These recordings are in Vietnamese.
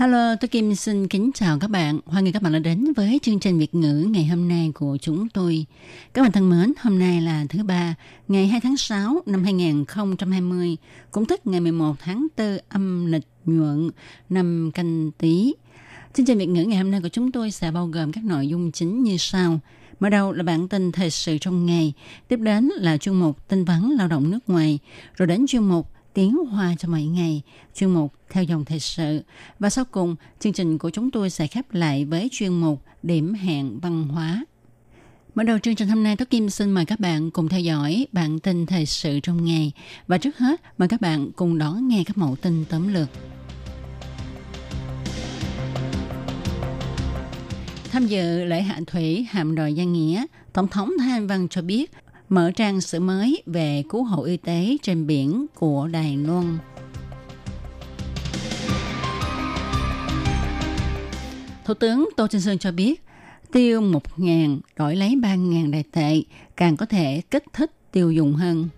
Hello, tôi Kim xin kính chào các bạn. Hoan nghênh các bạn đã đến với chương trình Việt ngữ ngày hôm nay của chúng tôi. Các bạn thân mến, hôm nay là thứ ba, ngày 2 tháng 6 năm 2020, cũng tức ngày 11 tháng 4 âm lịch nhuận năm canh tí. Chương trình Việt ngữ ngày hôm nay của chúng tôi sẽ bao gồm các nội dung chính như sau. Mở đầu là bản tin thời sự trong ngày, tiếp đến là chuyên mục tin vắn lao động nước ngoài, rồi đến chuyên mục tiếng hoa cho mọi ngày, chuyên mục theo dòng thời sự. Và sau cùng, chương trình của chúng tôi sẽ khép lại với chuyên mục điểm hẹn văn hóa. Mở đầu chương trình hôm nay, Tố Kim xin mời các bạn cùng theo dõi bản tin thời sự trong ngày. Và trước hết, mời các bạn cùng đón nghe các mẫu tin tóm lược. Tham dự lễ hạ thủy hạm đội Giang Nghĩa, Tổng thống Thái Anh Văn cho biết mở trang sử mới về cứu hộ y tế trên biển của Đài Loan. Thủ tướng Tô Trinh Sơn cho biết, tiêu 1.000 đổi lấy 3.000 đại tệ càng có thể kích thích tiêu dùng hơn.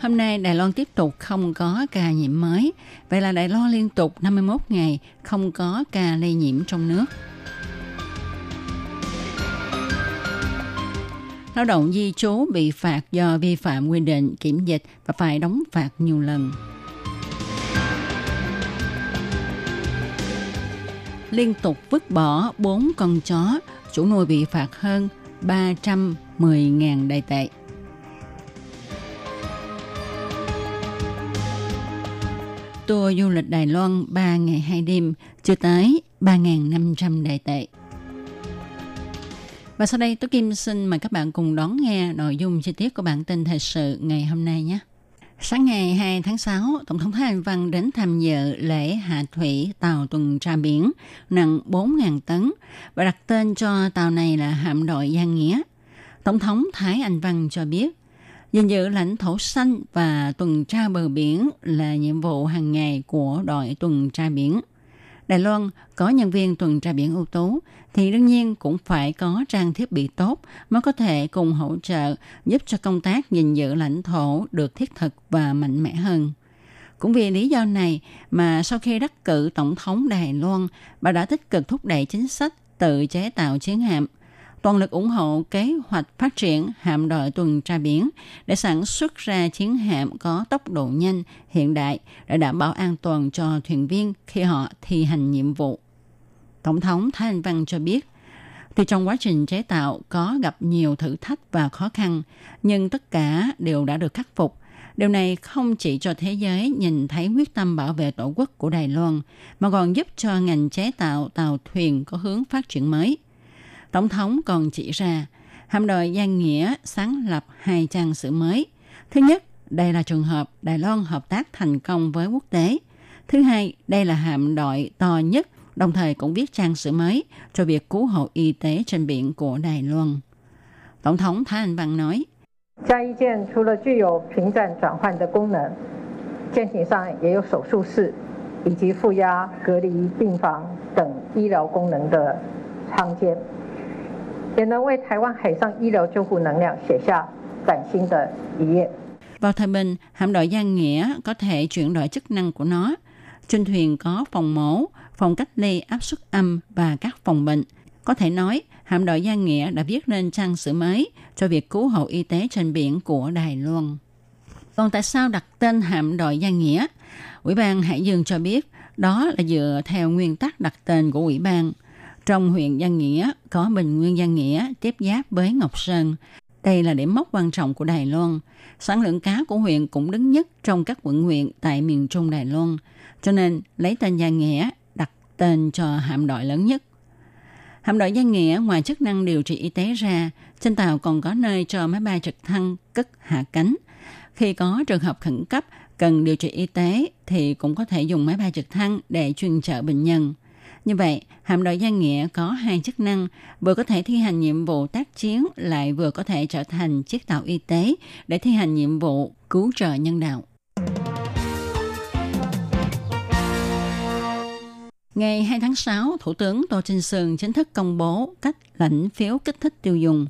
Hôm nay Đài Loan tiếp tục không có ca nhiễm mới. Vậy là Đài Loan liên tục 51 ngày không có ca lây nhiễm trong nước. Lao động di trú bị phạt do vi phạm quy định kiểm dịch và phải đóng phạt nhiều lần. Liên tục vứt bỏ 4 con chó, chủ nuôi bị phạt hơn 310.000 đại tệ. Tour du lịch Đài Loan 3 ngày 2 đêm chưa tới 3.500 đại tệ. Và sau đây tôi Kim xin mời các bạn cùng đón nghe nội dung chi tiết của bản tin thời sự ngày hôm nay nhé. Sáng ngày 2 tháng 6, Tổng thống Thái Anh Văn đến tham dự lễ hạ thủy tàu tuần tra biển nặng 4.000 tấn và đặt tên cho tàu này là hạm đội Giang Nghĩa. Tổng thống Thái Anh Văn cho biết, gìn giữ lãnh thổ xanh và tuần tra bờ biển là nhiệm vụ hàng ngày của đội tuần tra biển. Đài Loan có nhân viên tuần tra biển ưu tú thì đương nhiên cũng phải có trang thiết bị tốt mới có thể cùng hỗ trợ giúp cho công tác gìn giữ lãnh thổ được thiết thực và mạnh mẽ hơn. Cũng vì lý do này mà sau khi đắc cử Tổng thống Đài Loan, bà đã tích cực thúc đẩy chính sách tự chế tạo chiến hạm, toàn lực ủng hộ kế hoạch phát triển hạm đội tuần tra biển để sản xuất ra chiến hạm có tốc độ nhanh, hiện đại để đảm bảo an toàn cho thuyền viên khi họ thi hành nhiệm vụ. Tổng thống Thái Anh Văn cho biết, thì trong quá trình chế tạo có gặp nhiều thử thách và khó khăn, nhưng tất cả đều đã được khắc phục. Điều này không chỉ cho thế giới nhìn thấy quyết tâm bảo vệ tổ quốc của Đài Loan, mà còn giúp cho ngành chế tạo tàu thuyền có hướng phát triển mới. Tổng thống còn chỉ ra, hạm đội Giang Nghĩa sáng lập hai trang sử mới. Thứ nhất, đây là trường hợp Đài Loan hợp tác thành công với quốc tế. Thứ hai, đây là hạm đội to nhất đồng thời cũng viết trang sử mới cho việc cứu hộ y tế trên biển của Đài Loan. Tổng thống Thái Anh Văn nói, vào thời bình, hạm đội Giang Nghĩa có thể chuyển đổi chức năng của nó. Trên thuyền có phòng mổ, phòng cách ly áp suất âm và các phòng bệnh. Có thể nói, hạm đội Giang Nghĩa đã viết nên trang sử mới cho việc cứu hộ y tế trên biển của Đài Loan. Còn tại sao đặt tên hạm đội Giang Nghĩa? Ủy ban Hải Dương cho biết đó là dựa theo nguyên tắc đặt tên của ủy ban. Trong huyện Giang Nghĩa có Bình Nguyên Giang Nghĩa tiếp giáp với Ngọc Sơn. Đây là điểm mốc quan trọng của Đài Loan. Sản lượng cá của huyện cũng đứng nhất trong các quận huyện tại miền Trung Đài Loan. Cho nên lấy tên Giang Nghĩa tên cho hạm đội lớn nhất. Hạm đội Giang Nghĩa ngoài chức năng điều trị y tế ra, trên tàu còn có nơi cho máy bay trực thăng cất hạ cánh. Khi có trường hợp khẩn cấp cần điều trị y tế thì cũng có thể dùng máy bay trực thăng để chuyên trợ bệnh nhân. Như vậy, hạm đội Giang Nghĩa có hai chức năng, vừa có thể thi hành nhiệm vụ tác chiến, lại vừa có thể trở thành chiếc tàu y tế để thi hành nhiệm vụ cứu trợ nhân đạo. Ngày 2 tháng 6, Thủ tướng Tô Trinh Sương chính thức công bố cách lãnh phiếu kích thích tiêu dùng.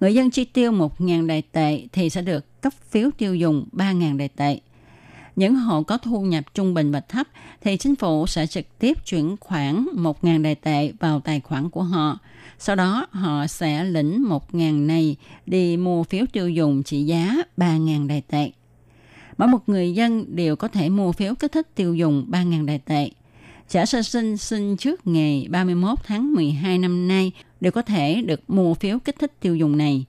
Người dân chi tiêu 1.000 đại tệ thì sẽ được cấp phiếu tiêu dùng 3.000 đại tệ. Những hộ có thu nhập trung bình và thấp thì chính phủ sẽ trực tiếp chuyển khoản 1.000 đại tệ vào tài khoản của họ. Sau đó họ sẽ lĩnh 1.000 này đi mua phiếu tiêu dùng trị giá 3.000 đại tệ. Mỗi một người dân đều có thể mua phiếu kích thích tiêu dùng 3.000 đại tệ. Trẻ sơ sinh sinh trước ngày 31 tháng 12 năm nay đều có thể được mua phiếu kích thích tiêu dùng này.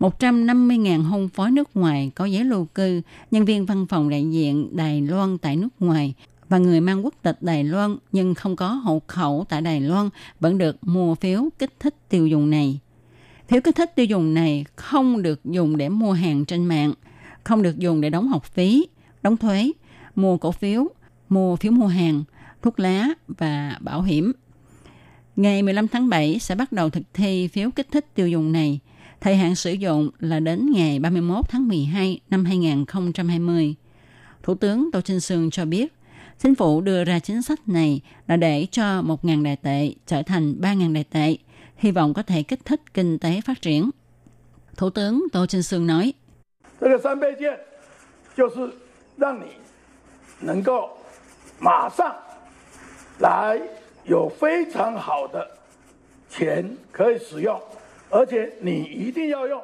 150.000 hôn phối nước ngoài có giấy lưu cư, nhân viên văn phòng đại diện Đài Loan tại nước ngoài và người mang quốc tịch Đài Loan nhưng không có hộ khẩu tại Đài Loan vẫn được mua phiếu kích thích tiêu dùng này. Phiếu kích thích tiêu dùng này không được dùng để mua hàng trên mạng, không được dùng để đóng học phí, đóng thuế, mua cổ phiếu, mua phiếu mua hàng, thuốc lá và bảo hiểm. Ngày 15 tháng 7 sẽ bắt đầu thực thi phiếu kích thích tiêu dùng này. Thời hạn sử dụng là đến ngày 31 tháng 12 năm 2020. Thủ tướng Tô Trinh Sương cho biết, chính phủ đưa ra chính sách này là để cho 1.000 đại tệ trở thành 3.000 đại tệ, hy vọng có thể kích thích kinh tế phát triển. Thủ tướng Tô Trinh Sương nói, 来有非常好的钱可以使用，而且你一定要用。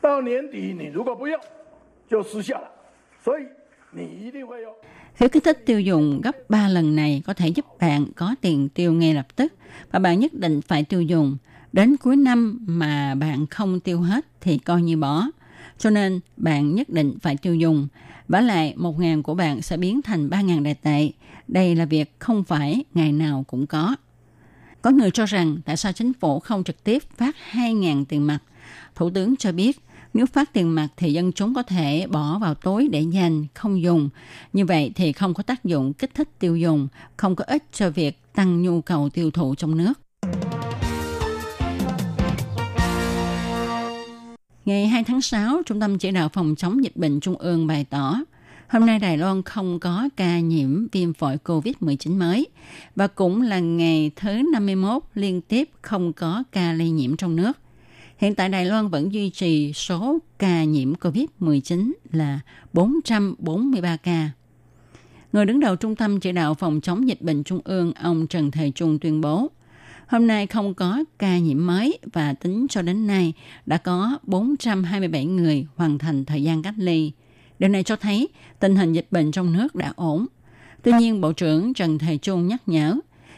到年底你如果不用，就失效了。所以你一定会用。 Phiếu kích thích tiêu dùng gấp 3 lần này có thể giúp bạn có tiền tiêu ngay lập tức và bạn nhất định phải tiêu dùng. Đến cuối năm mà bạn không tiêu hết thì coi như bỏ. Cho nên bạn nhất định phải tiêu dùng. Và lại 1.000 của bạn sẽ biến thành 3.000 đại tệ. Đây là việc không phải ngày nào cũng có. Có người cho rằng tại sao chính phủ không trực tiếp phát 2.000 tiền mặt. Thủ tướng cho biết nếu phát tiền mặt thì dân chúng có thể bỏ vào túi để dành, không dùng. Như vậy thì không có tác dụng kích thích tiêu dùng, không có ích cho việc tăng nhu cầu tiêu thụ trong nước. Ngày 2 tháng 6, Trung tâm Chỉ đạo Phòng chống dịch bệnh Trung ương bày tỏ, hôm nay Đài Loan không có ca nhiễm viêm phổi COVID-19 mới và cũng là ngày thứ 51 liên tiếp không có ca lây nhiễm trong nước. Hiện tại Đài Loan vẫn duy trì số ca nhiễm COVID-19 là 443 ca. Người đứng đầu Trung tâm Chỉ đạo Phòng chống dịch bệnh Trung ương, ông Trần Thầy Trung tuyên bố, hôm nay không có ca nhiễm mới và tính cho đến nay đã có 427 người hoàn thành thời gian cách ly. Điều này cho thấy tình hình dịch bệnh trong nước đã ổn. Tuy nhiên, Bộ trưởng Trần Thầy Trung nhắc nhở,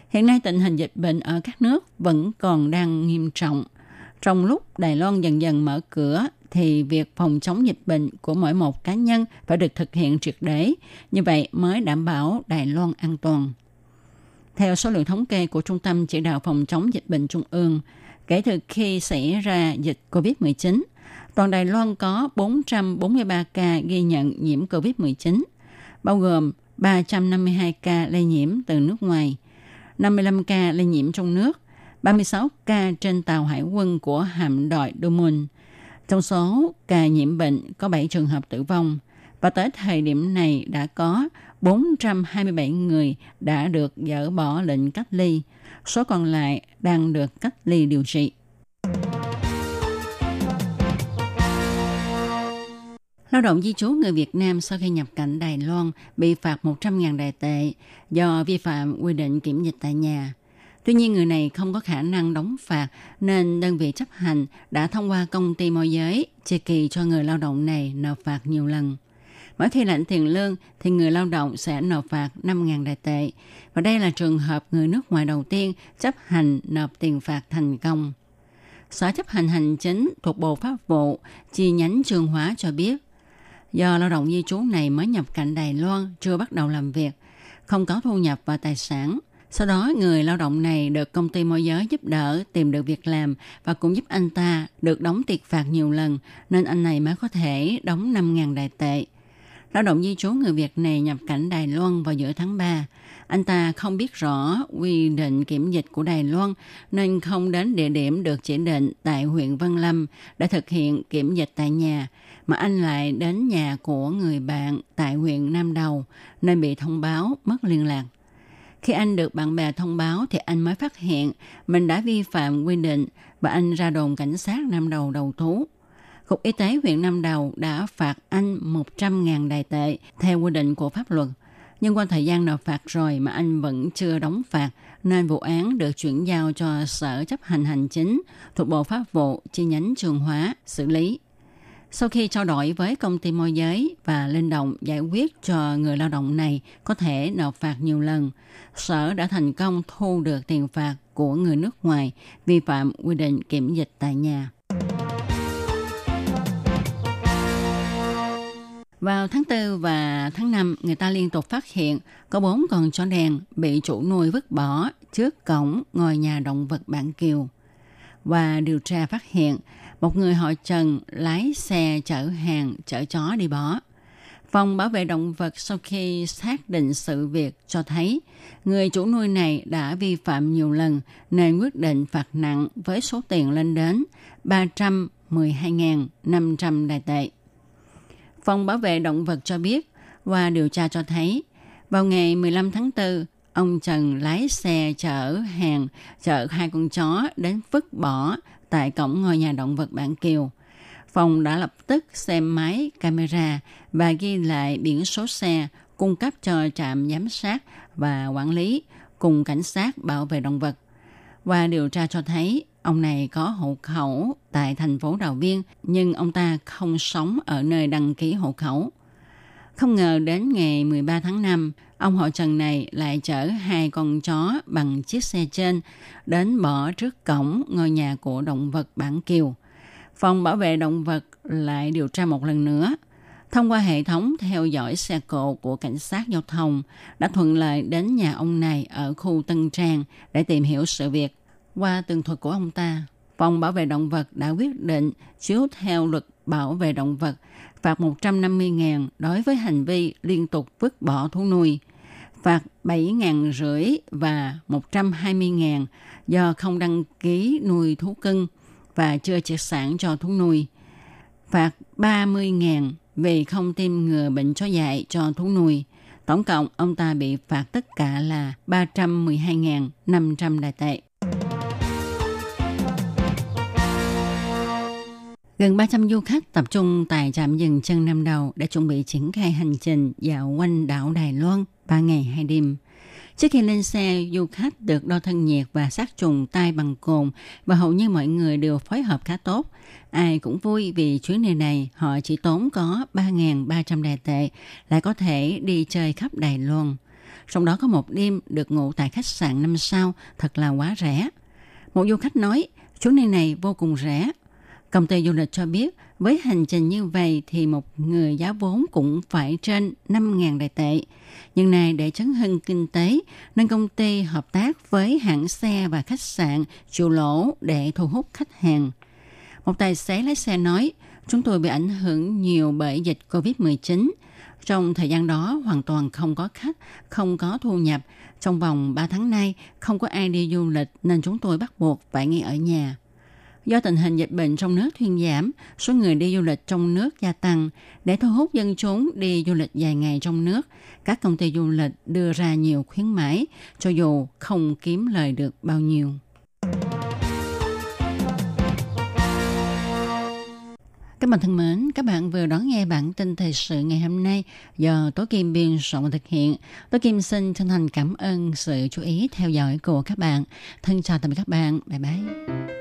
hiện nay tình hình dịch bệnh ở các nước vẫn còn đang nghiêm trọng – trong lúc Đài Loan dần dần mở cửa thì việc phòng chống dịch bệnh của mỗi một cá nhân phải được thực hiện triệt để, như vậy mới đảm bảo Đài Loan an toàn. Theo số liệu thống kê của Trung tâm Chỉ đạo Phòng chống dịch bệnh Trung ương, kể từ khi xảy ra dịch COVID-19, toàn Đài Loan có 443 ca ghi nhận nhiễm COVID-19, bao gồm 352 ca lây nhiễm từ nước ngoài, 55 ca lây nhiễm trong nước, 36 ca trên tàu hải quân của hạm đội Dumont. Trong số ca nhiễm bệnh có 7 trường hợp tử vong và tới thời điểm này đã có 427 người đã được dỡ bỏ lệnh cách ly, số còn lại đang được cách ly điều trị. Lao động di trú người Việt Nam sau khi nhập cảnh Đài Loan bị phạt 100.000 đại tệ do vi phạm quy định kiểm dịch tại nhà. Tuy nhiên người này không có khả năng đóng phạt nên đơn vị chấp hành đã thông qua công ty môi giới chia kỳ cho người lao động này nộp phạt nhiều lần. Mỗi khi lãnh tiền lương thì người lao động sẽ nộp phạt 5.000 đại tệ. Và đây là trường hợp người nước ngoài đầu tiên chấp hành nộp tiền phạt thành công. Sở chấp hành hành chính thuộc Bộ Pháp vụ chi nhánh Trường Hóa cho biết, do lao động di trú này mới nhập cảnh Đài Loan chưa bắt đầu làm việc, không có thu nhập và tài sản – Sau đó, người lao động này được công ty môi giới giúp đỡ tìm được việc làm và cũng giúp anh ta được đóng tiền phạt nhiều lần, nên anh này mới có thể đóng 5.000 đại tệ. Lao động di trú người Việt này nhập cảnh Đài Loan vào giữa tháng 3. Anh ta không biết rõ quy định kiểm dịch của Đài Loan nên không đến địa điểm được chỉ định tại huyện Văn Lâm để thực hiện kiểm dịch tại nhà, mà anh lại đến nhà của người bạn tại huyện Nam Đầu nên bị thông báo mất liên lạc. Khi anh được bạn bè thông báo thì anh mới phát hiện mình đã vi phạm quy định và anh ra đồn cảnh sát Nam Đầu đầu thú. Cục Y tế huyện Nam Đầu đã phạt anh 100.000 đài tệ theo quy định của pháp luật. Nhưng qua thời gian nộp phạt rồi mà anh vẫn chưa đóng phạt, nên vụ án được chuyển giao cho Sở chấp hành hành chính thuộc Bộ Pháp vụ chi nhánh Trường Hóa xử lý. Sau khi trao đổi với công ty môi giới và linh động giải quyết cho người lao động này có thể nộp phạt nhiều lần, Sở đã thành công thu được tiền phạt của người nước ngoài vi phạm quy định kiểm dịch tại nhà. Vào tháng 4 và tháng 5, người ta liên tục phát hiện có bốn con chó đen bị chủ nuôi vứt bỏ trước cổng ngôi nhà động vật Bản Kiều. Và điều tra phát hiện một người họ Trần lái xe chở hàng chở chó đi bỏ. Phòng bảo vệ động vật sau khi xác định sự việc cho thấy người chủ nuôi này đã vi phạm nhiều lần nên quyết định phạt nặng với số tiền lên đến 312.500 đại tệ. Phòng bảo vệ động vật cho biết qua điều tra cho thấy vào ngày 15 tháng 4, ông Trần lái xe chở hàng chở hai con chó đến vứt bỏ tại cổng ngôi nhà động vật Bản Kiều. Phòng đã lập tức xem máy camera và ghi lại biển số xe cung cấp cho trạm giám sát và quản lý cùng cảnh sát bảo vệ động vật. Qua điều tra cho thấy, ông này có hộ khẩu tại thành phố Đào Viên, nhưng ông ta không sống ở nơi đăng ký hộ khẩu. Không ngờ đến ngày 13 tháng 5, ông họ Trần này lại chở hai con chó bằng chiếc xe trên đến bỏ trước cổng ngôi nhà của động vật Bản Kiều. Phòng bảo vệ động vật lại điều tra một lần nữa. Thông qua hệ thống theo dõi xe cộ của cảnh sát giao thông đã thuận lợi đến nhà ông này ở khu Tân Trang để tìm hiểu sự việc. Qua tường thuật của ông ta, Phòng Bảo vệ Động vật đã quyết định chiếu theo luật bảo vệ động vật phạt 150.000 đối với hành vi liên tục vứt bỏ thú nuôi, phạt 7.000 rưỡi và 120.000 do không đăng ký nuôi thú cưng và chưa triệt sản cho thú nuôi, phạt 30.000 vì không tiêm ngừa bệnh chó dại cho thú nuôi. Tổng cộng, ông ta bị phạt tất cả là 312.500 đại tệ. Gần 300 du khách tập trung tại trạm dừng chân năm đầu đã chuẩn bị triển khai hành trình dạo quanh đảo Đài Loan 3 ngày 2 đêm. Trước khi lên xe, du khách được đo thân nhiệt và sát trùng tay bằng cồn và hầu như mọi người đều phối hợp khá tốt. Ai cũng vui vì chuyến đi này họ chỉ tốn có 3.300 đài tệ, lại có thể đi chơi khắp Đài Loan. Trong đó có một đêm được ngủ tại khách sạn 5 sao, thật là quá rẻ. Một du khách nói, chuyến đi này vô cùng rẻ, Công ty du lịch cho biết với hành trình như vậy thì một người giá vốn cũng phải trên 5.000 đại tệ. Nhưng này để chấn hưng kinh tế nên công ty hợp tác với hãng xe và khách sạn chịu lỗ để thu hút khách hàng. Một tài xế lái xe nói, chúng tôi bị ảnh hưởng nhiều bởi dịch COVID-19. Trong thời gian đó hoàn toàn không có khách, không có thu nhập. Trong vòng 3 tháng nay không có ai đi du lịch nên chúng tôi bắt buộc phải nghỉ ở nhà. Do tình hình dịch bệnh trong nước thuyên giảm, số người đi du lịch trong nước gia tăng. Để thu hút dân chúng đi du lịch dài ngày trong nước, các công ty du lịch đưa ra nhiều khuyến mãi, cho dù không kiếm lời được bao nhiêu. Các bạn thân mến, các bạn vừa đón nghe bản tin thời sự ngày hôm nay do Tố Kim biên soạn và thực hiện. Tố Kim xin chân thành cảm ơn sự chú ý theo dõi của các bạn. Thân chào tạm biệt các bạn. Bye bye.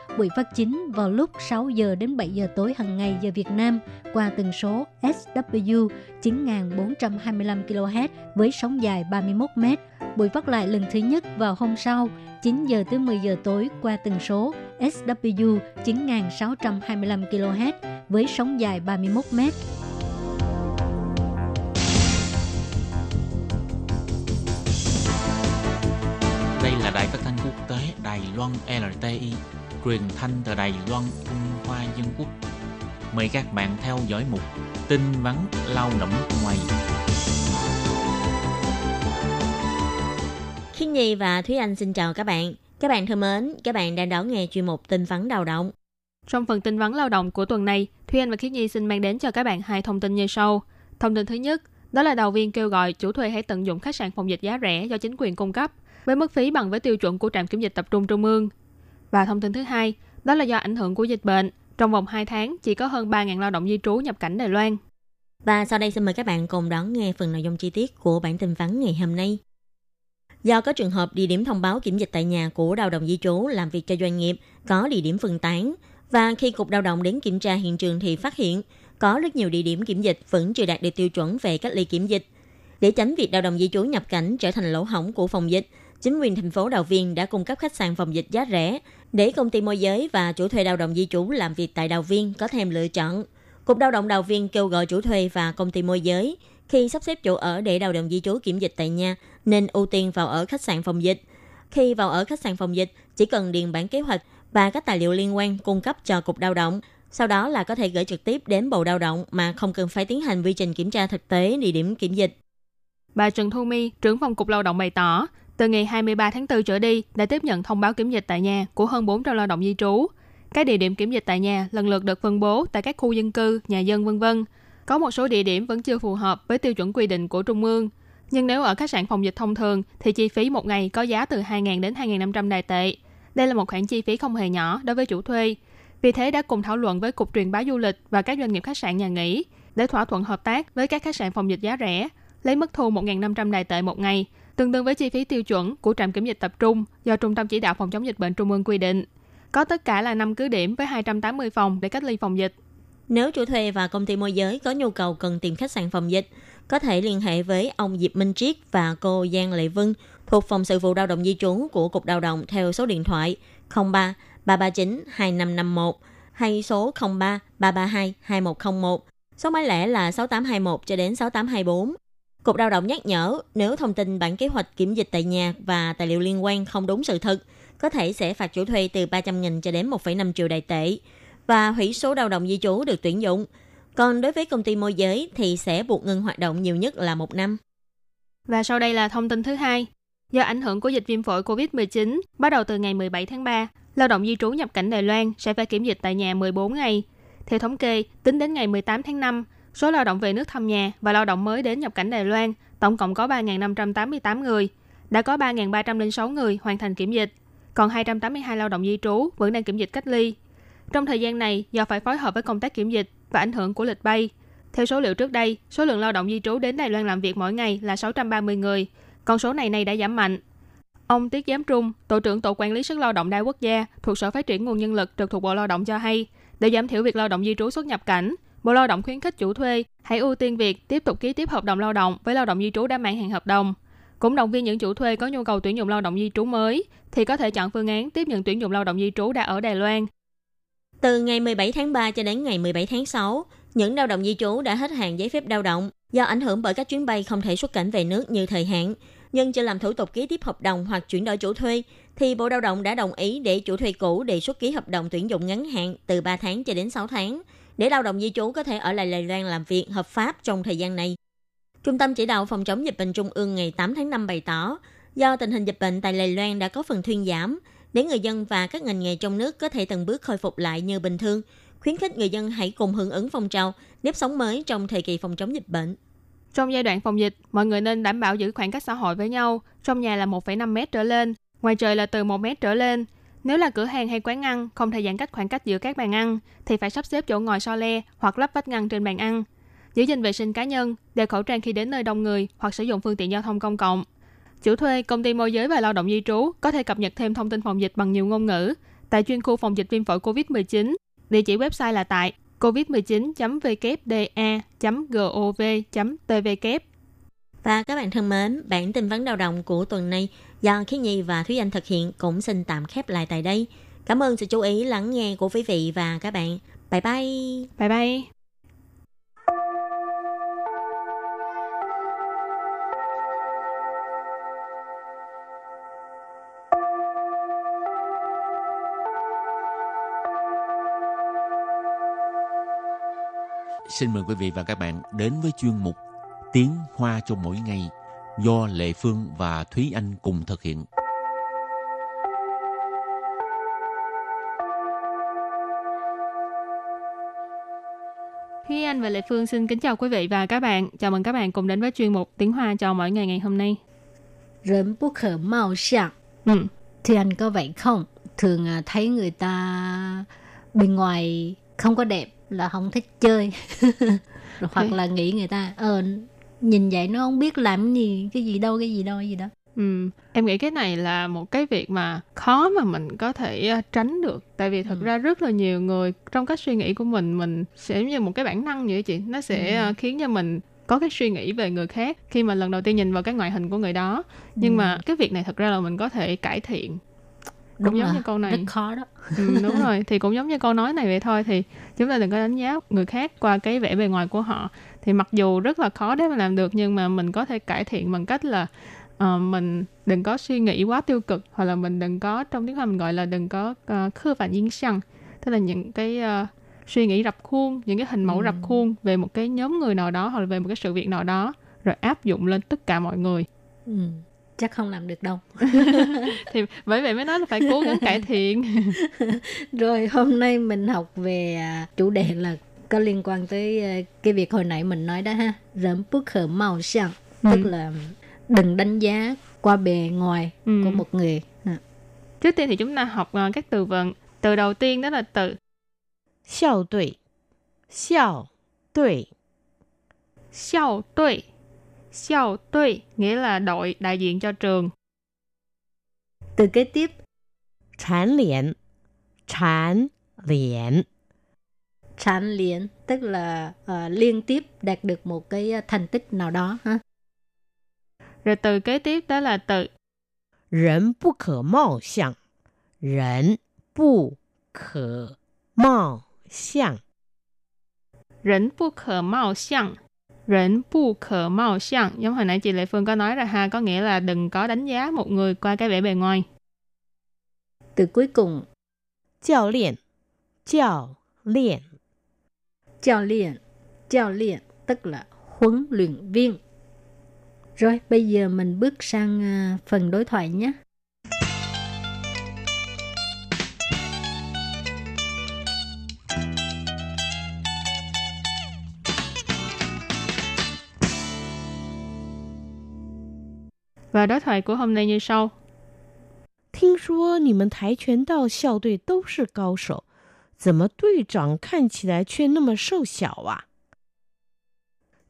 buổi phát chính vào lúc 6 giờ đến 7 giờ tối hàng ngày giờ Việt Nam qua tần số SW 9425 kHz với sóng dài 31 m. Buổi phát lại lần thứ nhất vào hôm sau 9 giờ tới 10 giờ tối qua tần số SW 9625 kHz với sóng dài 31 m. Đây là đài phát thanh quốc tế Đài Loan LTI, truyền thanh từ Đài Loan, Trung Hoa Dân Quốc. Mời các bạn theo dõi mục tin vắn lao động ngoài. Khiết Nhi và Thúy Anh xin chào các bạn. Các bạn thân mến, các bạn đang đón nghe chuyên mục tin vắn lao động. Trong phần tin vắn lao động của tuần này, Thúy Anh và Khiết Nhi xin mang đến cho các bạn hai thông tin như sau. Thông tin thứ nhất, đó là đầu viên kêu gọi chủ thuê hãy tận dụng khách sạn phòng dịch giá rẻ do chính quyền cung cấp với mức phí bằng với tiêu chuẩn của trạm kiểm dịch tập trung trung ương. Và thông tin thứ hai, đó là do ảnh hưởng của dịch bệnh, trong vòng 2 tháng chỉ có hơn 3.000 lao động di trú nhập cảnh Đài Loan. Và sau đây xin mời các bạn cùng đón nghe phần nội dung chi tiết của bản tin vắn ngày hôm nay. Do có trường hợp địa điểm thông báo kiểm dịch tại nhà của lao động di trú làm việc cho doanh nghiệp có địa điểm phân tán và khi Cục Lao động đến kiểm tra hiện trường thì phát hiện có rất nhiều địa điểm kiểm dịch vẫn chưa đạt được tiêu chuẩn về cách ly kiểm dịch. Để tránh việc lao động di trú nhập cảnh trở thành lỗ hổng của phòng dịch, chính quyền thành phố Đào Viên đã cung cấp khách sạn phòng dịch giá rẻ để công ty môi giới và chủ thuê lao động di trú làm việc tại Đào Viên có thêm lựa chọn. Cục Lao động Đào Viên kêu gọi chủ thuê và công ty môi giới khi sắp xếp chỗ ở để lao động di trú kiểm dịch tại nhà nên ưu tiên vào ở khách sạn phòng dịch. Khi vào ở khách sạn phòng dịch, chỉ cần điền bản kế hoạch và các tài liệu liên quan cung cấp cho Cục Lao động. Sau đó là có thể gửi trực tiếp đến Bộ Lao động mà không cần phải tiến hành quy trình kiểm tra thực tế địa điểm kiểm dịch. Bà Trần Thu My, trưởng phòng Cục Lao động bày tỏ, từ ngày 23 tháng 4 trở đi đã tiếp nhận thông báo kiểm dịch tại nhà của hơn 400 lao động di trú. Các địa điểm kiểm dịch tại nhà lần lượt được phân bố tại các khu dân cư, nhà dân vân vân. Có một số địa điểm vẫn chưa phù hợp với tiêu chuẩn quy định của Trung ương. Nhưng nếu ở khách sạn phòng dịch thông thường thì chi phí một ngày có giá từ 2.000 đến 2.500 đài tệ. Đây là một khoản chi phí không hề nhỏ đối với chủ thuê. Vì thế đã cùng thảo luận với Cục Truyền bá Du lịch và các doanh nghiệp khách sạn nhà nghỉ để thỏa thuận hợp tác với các khách sạn phòng dịch giá rẻ, lấy mức thu 1.500 đài tệ một ngày, tương đương với chi phí tiêu chuẩn của trạm kiểm dịch tập trung do Trung tâm Chỉ đạo Phòng chống dịch bệnh Trung ương quy định. Có tất cả là 5 cứ điểm với 280 phòng để cách ly phòng dịch. Nếu chủ thuê và công ty môi giới có nhu cầu cần tìm khách sạn phòng dịch, có thể liên hệ với ông Diệp Minh Triết và cô Giang Lệ Vân thuộc phòng sự vụ lao động di trú của Cục Lao động theo số điện thoại 03 339 2551 hay số 03 332 2101. Số máy lẻ là 6821 cho đến 6824. Cục Lao động nhắc nhở nếu thông tin bản kế hoạch kiểm dịch tại nhà và tài liệu liên quan không đúng sự thật, có thể sẽ phạt chủ thuê từ 300.000 cho đến 1,5 triệu đại tệ và hủy số lao động di trú được tuyển dụng. Còn đối với công ty môi giới thì sẽ buộc ngừng hoạt động nhiều nhất là một năm. Và sau đây là thông tin thứ hai. Do ảnh hưởng của dịch viêm phổi COVID-19, bắt đầu từ ngày 17 tháng 3, lao động di trú nhập cảnh Đài Loan sẽ phải kiểm dịch tại nhà 14 ngày. Theo thống kê, tính đến ngày 18 tháng 5, số lao động về nước thăm nhà và lao động mới đến nhập cảnh Đài Loan tổng cộng có 3.588 người. Đã có 3.306 người hoàn thành kiểm dịch, còn 282 lao động di trú vẫn đang kiểm dịch cách ly. Trong thời gian này, do phải phối hợp với công tác kiểm dịch và ảnh hưởng của lịch bay, theo số liệu trước đây, số lượng lao động di trú đến Đài Loan làm việc mỗi ngày là 630 người. Con số này nay đã giảm mạnh. Ông Tiết Giám Trung, Tổ trưởng Tổ quản lý sức lao động đa quốc gia thuộc Sở Phát triển Nguồn Nhân lực trực thuộc Bộ Lao động cho hay, để giảm thiểu việc lao động di trú xuất nhập cảnh, Bộ Lao động khuyến khích chủ thuê hãy ưu tiên việc tiếp tục ký tiếp hợp đồng lao động với lao động di trú đã mãn hạn hợp đồng. Cũng động viên những chủ thuê có nhu cầu tuyển dụng lao động di trú mới thì có thể chọn phương án tiếp nhận tuyển dụng lao động di trú đã ở Đài Loan. Từ ngày 17 tháng 3 cho đến ngày 17 tháng 6, những lao động di trú đã hết hạn giấy phép lao động do ảnh hưởng bởi các chuyến bay không thể xuất cảnh về nước như thời hạn. Nhưng chưa làm thủ tục ký tiếp hợp đồng hoặc chuyển đổi chủ thuê, thì Bộ Lao động đã đồng ý để chủ thuê cũ đề xuất ký hợp đồng tuyển dụng ngắn hạn từ 3 tháng cho đến 6 tháng, để lao động di trú có thể ở lại Đài Loan làm việc hợp pháp trong thời gian này. Trung tâm chỉ đạo phòng chống dịch bệnh Trung ương ngày 8 tháng 5 bày tỏ, do tình hình dịch bệnh tại Đài Loan đã có phần thuyên giảm, để người dân và các ngành nghề trong nước có thể từng bước khôi phục lại như bình thường, khuyến khích người dân hãy cùng hưởng ứng phong trào nếp sống mới trong thời kỳ phòng chống dịch bệnh. Trong giai đoạn phòng dịch, mọi người nên đảm bảo giữ khoảng cách xã hội với nhau. Trong nhà là 1,5 mét trở lên, ngoài trời là từ 1 mét trở lên. Nếu là cửa hàng hay quán ăn không thể giãn cách khoảng cách giữa các bàn ăn, thì phải sắp xếp chỗ ngồi so le hoặc lắp vách ngăn trên bàn ăn. Giữ gìn vệ sinh cá nhân, đeo khẩu trang khi đến nơi đông người hoặc sử dụng phương tiện giao thông công cộng. Chủ thuê, công ty môi giới và lao động di trú có thể cập nhật thêm thông tin phòng dịch bằng nhiều ngôn ngữ, tại chuyên khu phòng dịch viêm phổi COVID-19. Địa chỉ website là tại covid19.vkda.gov.tvk. Và các bạn thân mến, bản tin vấn đầu động của tuần này do Khí Nhi và Thúy Anh thực hiện cũng xin tạm khép lại tại đây. Cảm ơn sự chú ý lắng nghe của quý vị và các bạn. Bye bye! Bye bye! xin mời quý vị và các bạn đến với chuyên mục Tiếng Hoa cho mỗi ngày do Lệ Phương và Thúy Anh cùng thực hiện. Thúy Anh và Lệ Phương xin kính chào quý vị và các bạn. Chào mừng các bạn cùng đến với chuyên mục Tiếng Hoa cho mỗi ngày ngày hôm nay. Rấn bất khở màu xiang. Ừ. Thì anh có vậy không? Thường à, thấy người ta bên ngoài không có đẹp là không thích chơi hoặc là nghĩ người ta ờ nhìn vậy nó không biết làm gì cái gì đâu cái gì đâu cái gì đó. Ừ, em nghĩ cái này là một cái việc mà khó mà mình có thể ờ, tránh được. Tại vì thật ừ. ra rất là nhiều người trong cách suy nghĩ của mình mình sẽ như một cái bản năng vậy chị. Nó sẽ ừ. Ờ, khiến cho mình có cái suy nghĩ về người khác khi mà lần đầu tiên nhìn vào cái ngoại hình của người đó. Nhưng ừ. mà cái việc này thật ra là mình có thể cải thiện. Cũng giống như câu này. Rất khó đó. Ừ, đúng rồi. Thì cũng giống như câu nói này vậy thôi thì chúng ta đừng có đánh giá người khác qua cái vẻ bề ngoài của họ thì mặc dù rất là khó để mà làm được nhưng mà mình có thể cải thiện bằng cách là uh, mình đừng có suy nghĩ quá tiêu cực hoặc là mình đừng có trong tiếng hoa mình gọi là đừng có uh, khư và yên săn tức là những cái uh, suy nghĩ rập khuôn những cái hình mẫu ừ. rập khuôn về một cái nhóm người nào đó hoặc là về một cái sự việc nào đó rồi áp dụng lên tất cả mọi người. Ừ chắc không làm được đâu. Thì bởi vậy mới nói là phải cố gắng cải thiện. Rồi hôm nay mình học về à, chủ đề là có liên quan tới à, cái việc hồi nãy mình nói đó ha rỡm bức khở màu sang ừ. tức là đừng đánh giá qua bề ngoài ừ. của một người à. trước tiên thì chúng ta học các từ vựng từ đầu tiên đó là từ xiao tui xiao tui xiao tui xiao tui nghĩa là đội đại diện cho trường. Từ kế tiếp. Trán liền. Trán liền sản liền tức là uh, liên tiếp đạt được một cái ờ, thành tích nào đó ha. Rồi từ kế tiếp đó là từ Rẫn bất khả mạo xiang. Rẫn bất khả mạo xiang. Rẫn bất khả mạo xiang. Rẫn bất khả mạo xiang. Giống hồi nãy chị Lệ Phương có nói rồi ha Có nghĩa là đừng có đánh giá một người qua cái vẻ bề ngoài. Từ cuối cùng Giáo luyện Giáo luyện Giáo luyện. Giáo luyện tức là huấn luyện viên. Rồi, bây giờ mình bước sang à, phần đối thoại nhé. Và đối thoại của hôm nay như sau. 听说你们跆拳道校队都是高手， 怎么队长看起来却那么瘦小啊？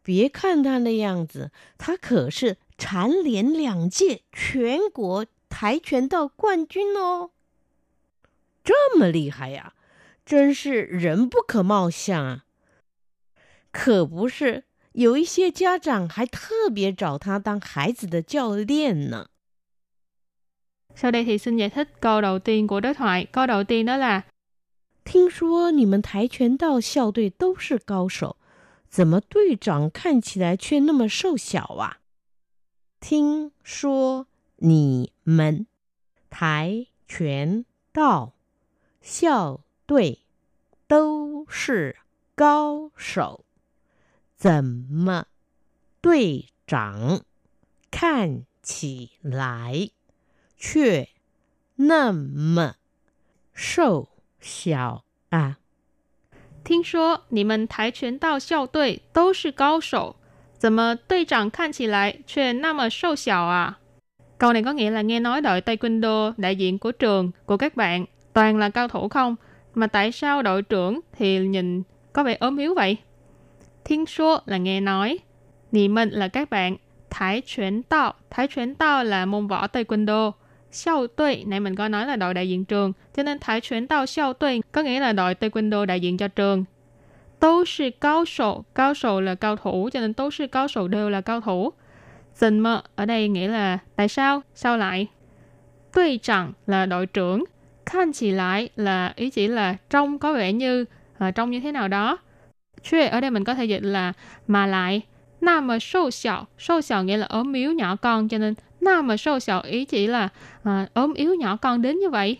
别看他那样子，他可是蝉联两届全国跆拳道冠军哦！这么厉害呀，真是人不可貌相啊！可不是。有一些家长还特别找他当孩子的教练呢。Sau đây thì xin giải thích câu đầu tiên của đối thoại. Câu đầu tiên đó là 听说你们跆拳道校队都是高手，怎么队长看起来却那么瘦小啊？听说你们跆拳道校队都是高手。怎么队长看起来却那么瘦小啊？听说你们跆拳道校队都是高手，怎么队长看起来却那么瘦小啊？Câu này có nghĩa là nghe nói đội Taekwondo đại diện của trường của các bạn toàn là cao thủ không? Mà tại sao đội trưởng thì nhìn có vẻ ốm yếu vậy? Thiên số là nghe nói. Nì mình là các bạn. Thái chuyển đạo. Thái chuyển đạo là môn võ taekwondo. xiao tuệ nãy mình có nói là đội đại diện trường, cho nên thái chuyển tao xiao tuệ có nghĩa là đội taekwondo đại diện cho trường. Tố sư cao sổ, cao sổ là cao thủ, cho nên tố sư cao sổ đều là cao thủ. Dần mơ ở đây nghĩa là tại sao, sao lại. Đội trưởng là đội trưởng, Khan chỉ lại là ý chỉ là trông có vẻ như, à, trông như thế nào đó. Chuyện ở đây mình có thể dịch là mà lại, Nào mà sâu xạo, sâu xạo nghĩa là ốm miếu nhỏ con, cho nên na mà sâu xạo ý chỉ là à, ốm yếu nhỏ con đến như vậy.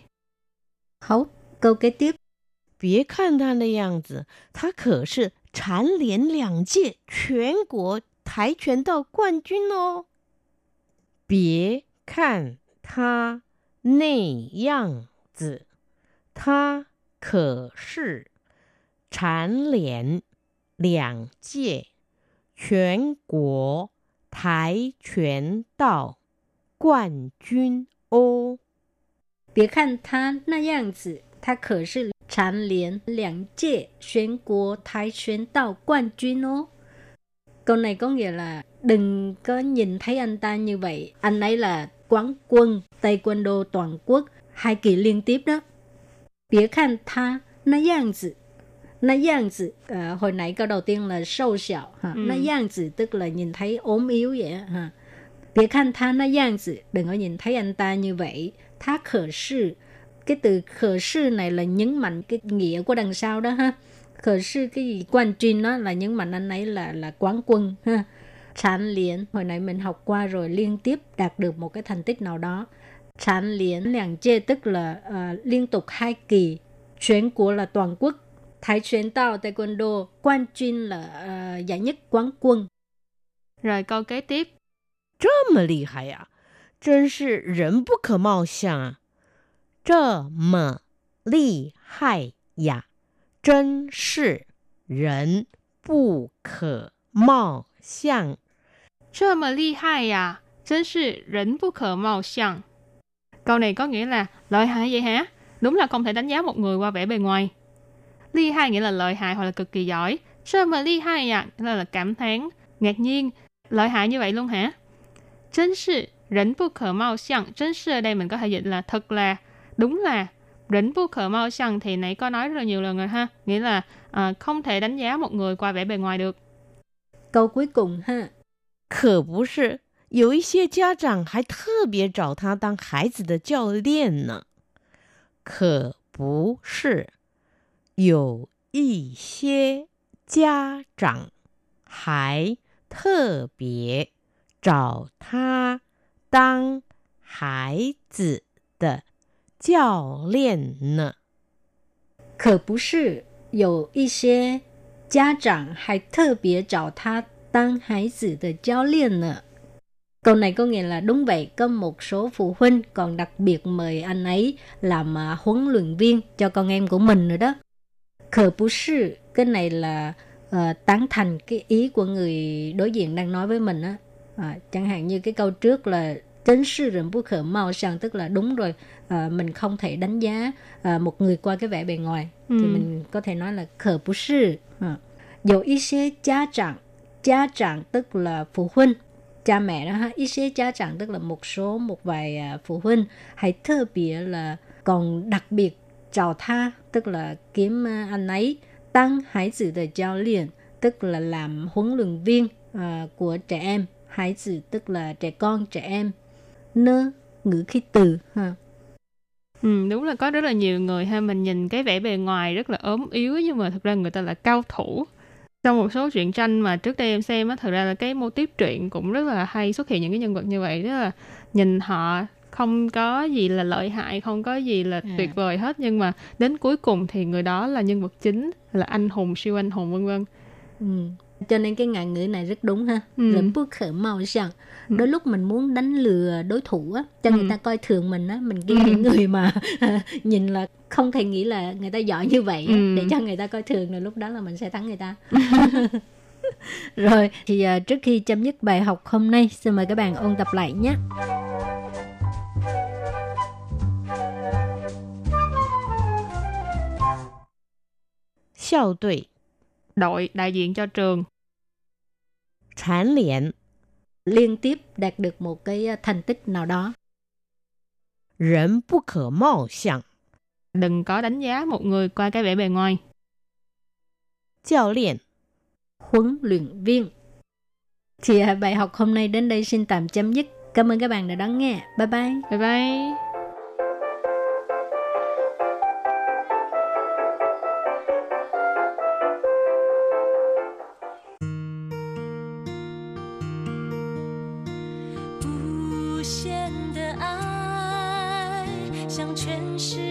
Hấu, câu kế tiếp. 别看他那样子，他可是蝉联两届全国跆拳道冠军哦。别看他那样子，他可是蝉联两届全国跆拳道 冠军哦。别看他那样子，他可是蝉联两届全国跆拳道冠军哦。Câu này có nghĩa là đừng có nhìn thấy anh ta như vậy. Anh ấy là quán quân Taekwondo toàn quốc hai kỳ liên tiếp đó. Bia khan tha na yang zi. Na yang zi, à, hồi nãy câu đầu tiên là sâu xạo. Ha. Ừ. Na yang zi tức là nhìn thấy ốm yếu vậy. Ha. Bia khan tha na yang zi, đừng có nhìn thấy anh ta như vậy. Tha khở sư, cái từ khở sư này là nhấn mạnh cái nghĩa của đằng sau đó ha khở sư cái gì quan trinh đó là nhấn mạnh anh ấy là là quán quân ha sản liền hồi nãy mình học qua rồi liên tiếp đạt được một cái thành tích nào đó sản liền làng chê tức là uh, liên tục hai kỳ. Quyền của là toàn quốc thái chuyển tao taekwondo quan Trinh là uh, giải nhất quán quân Rồi câu kế tiếp. 这么厉害呀、真是人不可貌相啊！这么厉害呀，真是人不可貌相。 Chơ mà ly hai à,真是人不可貌相. Câu này có nghĩa là lợi hại vậy hả? Đúng là không thể đánh giá một người qua vẻ bề ngoài. Ly hai nghĩa là lợi hại hoặc là cực kỳ giỏi. Chơ mà ly hai à, nghĩa là, là cảm thán, ngạc nhiên. Lợi hại như vậy luôn hả? 真是人不可貌相.真是ở đây mình có thể dịch là thật là, đúng là. Rỉnh bu khờ mau xăng thì nãy có nói rất là nhiều lần rồi ha. Nghĩa là à, không thể đánh giá một người qua vẻ bề ngoài được. câu cuối cùng ha 可不是，有一些家长还特别找他当孩子的教练呢。可不是，有一些家长还特别 找他当孩子的教练呢。可不是有一些家长还特别找他当孩子的教练呢。Câu này có nghĩa là đúng vậy, có một số phụ huynh còn đặc biệt mời anh ấy làm à, huấn luyện viên cho con em của mình nữa đó. Khờ bú sư, cái này là ờ, tán thành cái ý của người đối diện đang nói với mình á. à, chẳng hạn như cái câu trước là chính sư rừng bút khởi mau sang tức là đúng rồi à, mình không thể đánh giá à, một người qua cái vẻ bề ngoài. Ừ. thì mình có thể nói là khở bút sư à, dù ý xế cha trạng cha trạng tức là phụ huynh. Cha mẹ đó ha ý xế cha trạng tức là một số một vài à, phụ huynh. Hay thơ bịa là còn đặc biệt chào tha tức là kiếm à, anh ấy tăng hải sự đời giao liền tức là làm huấn luyện viên uh, của trẻ em hải tử tức là trẻ con trẻ em. Nơ ngữ khí từ ha. Ừ, đúng là có rất là nhiều người ha mình nhìn cái vẻ bề ngoài rất là ốm yếu nhưng mà thực ra người ta là cao thủ. Trong một số truyện tranh mà trước đây em xem á thực ra là cái mô típ truyện cũng rất là hay xuất hiện những cái nhân vật như vậy. Rất là nhìn họ không có gì là lợi hại không có gì là À. tuyệt vời hết nhưng mà đến cuối cùng thì người đó là nhân vật chính là anh hùng siêu anh hùng vân vân. Ừ. Cho nên cái ngạn ngữ này rất đúng ha. Ừ. Lẫn bước khởi màu rằng Ừ. đôi lúc mình muốn đánh lừa đối thủ á, cho Ừ. người ta coi thường mình á, mình kiếm Ừ. những người mà nhìn là không thể nghĩ là người ta giỏi như vậy á, Ừ. để cho người ta coi thường rồi lúc đó là mình sẽ thắng người ta. rồi thì à, trước khi chấm dứt bài học hôm nay, xin mời các bạn ôn tập lại nhé. 校队 đội đại diện cho trường. Trán liền Liên tiếp đạt được một cái ờ, thành tích nào đó. Rẫn bất khở mạo xạng Đừng có đánh giá một người qua cái vẻ bề ngoài. Giáo liền Huấn luyện viên Thì ờ, bài học hôm nay đến đây xin tạm chấm dứt. Cảm ơn các bạn đã đón nghe. Bye bye. Bye bye. 无限的爱，向全世界。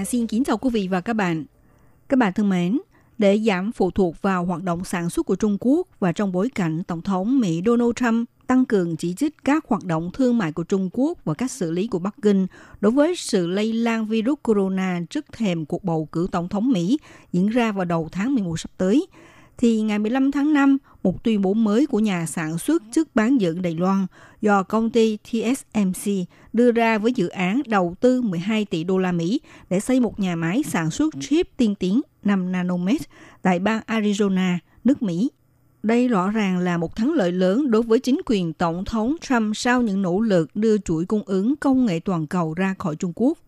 Hà xin kính chào quý vị và các bạn. Các bạn thân mến, để giảm phụ thuộc vào hoạt động sản xuất của Trung Quốc và trong bối cảnh Tổng thống Mỹ Donald Trump tăng cường chỉ trích các hoạt động thương mại của Trung Quốc và các xử lý của Bắc Kinh đối với sự lây lan virus corona trước thềm cuộc bầu cử Tổng thống Mỹ diễn ra vào đầu tháng 11 sắp tới, thì ngày 15 tháng 5, một tuyên bố mới của nhà sản xuất chức bán dẫn Đài Loan do công ty TSMC đưa ra với dự án đầu tư 12 tỷ đô la Mỹ để xây một nhà máy sản xuất chip tiên tiến 5 nanomet tại bang Arizona, nước Mỹ. Đây rõ ràng là một thắng lợi lớn đối với chính quyền Tổng thống Trump sau những nỗ lực đưa chuỗi cung ứng công nghệ toàn cầu ra khỏi Trung Quốc.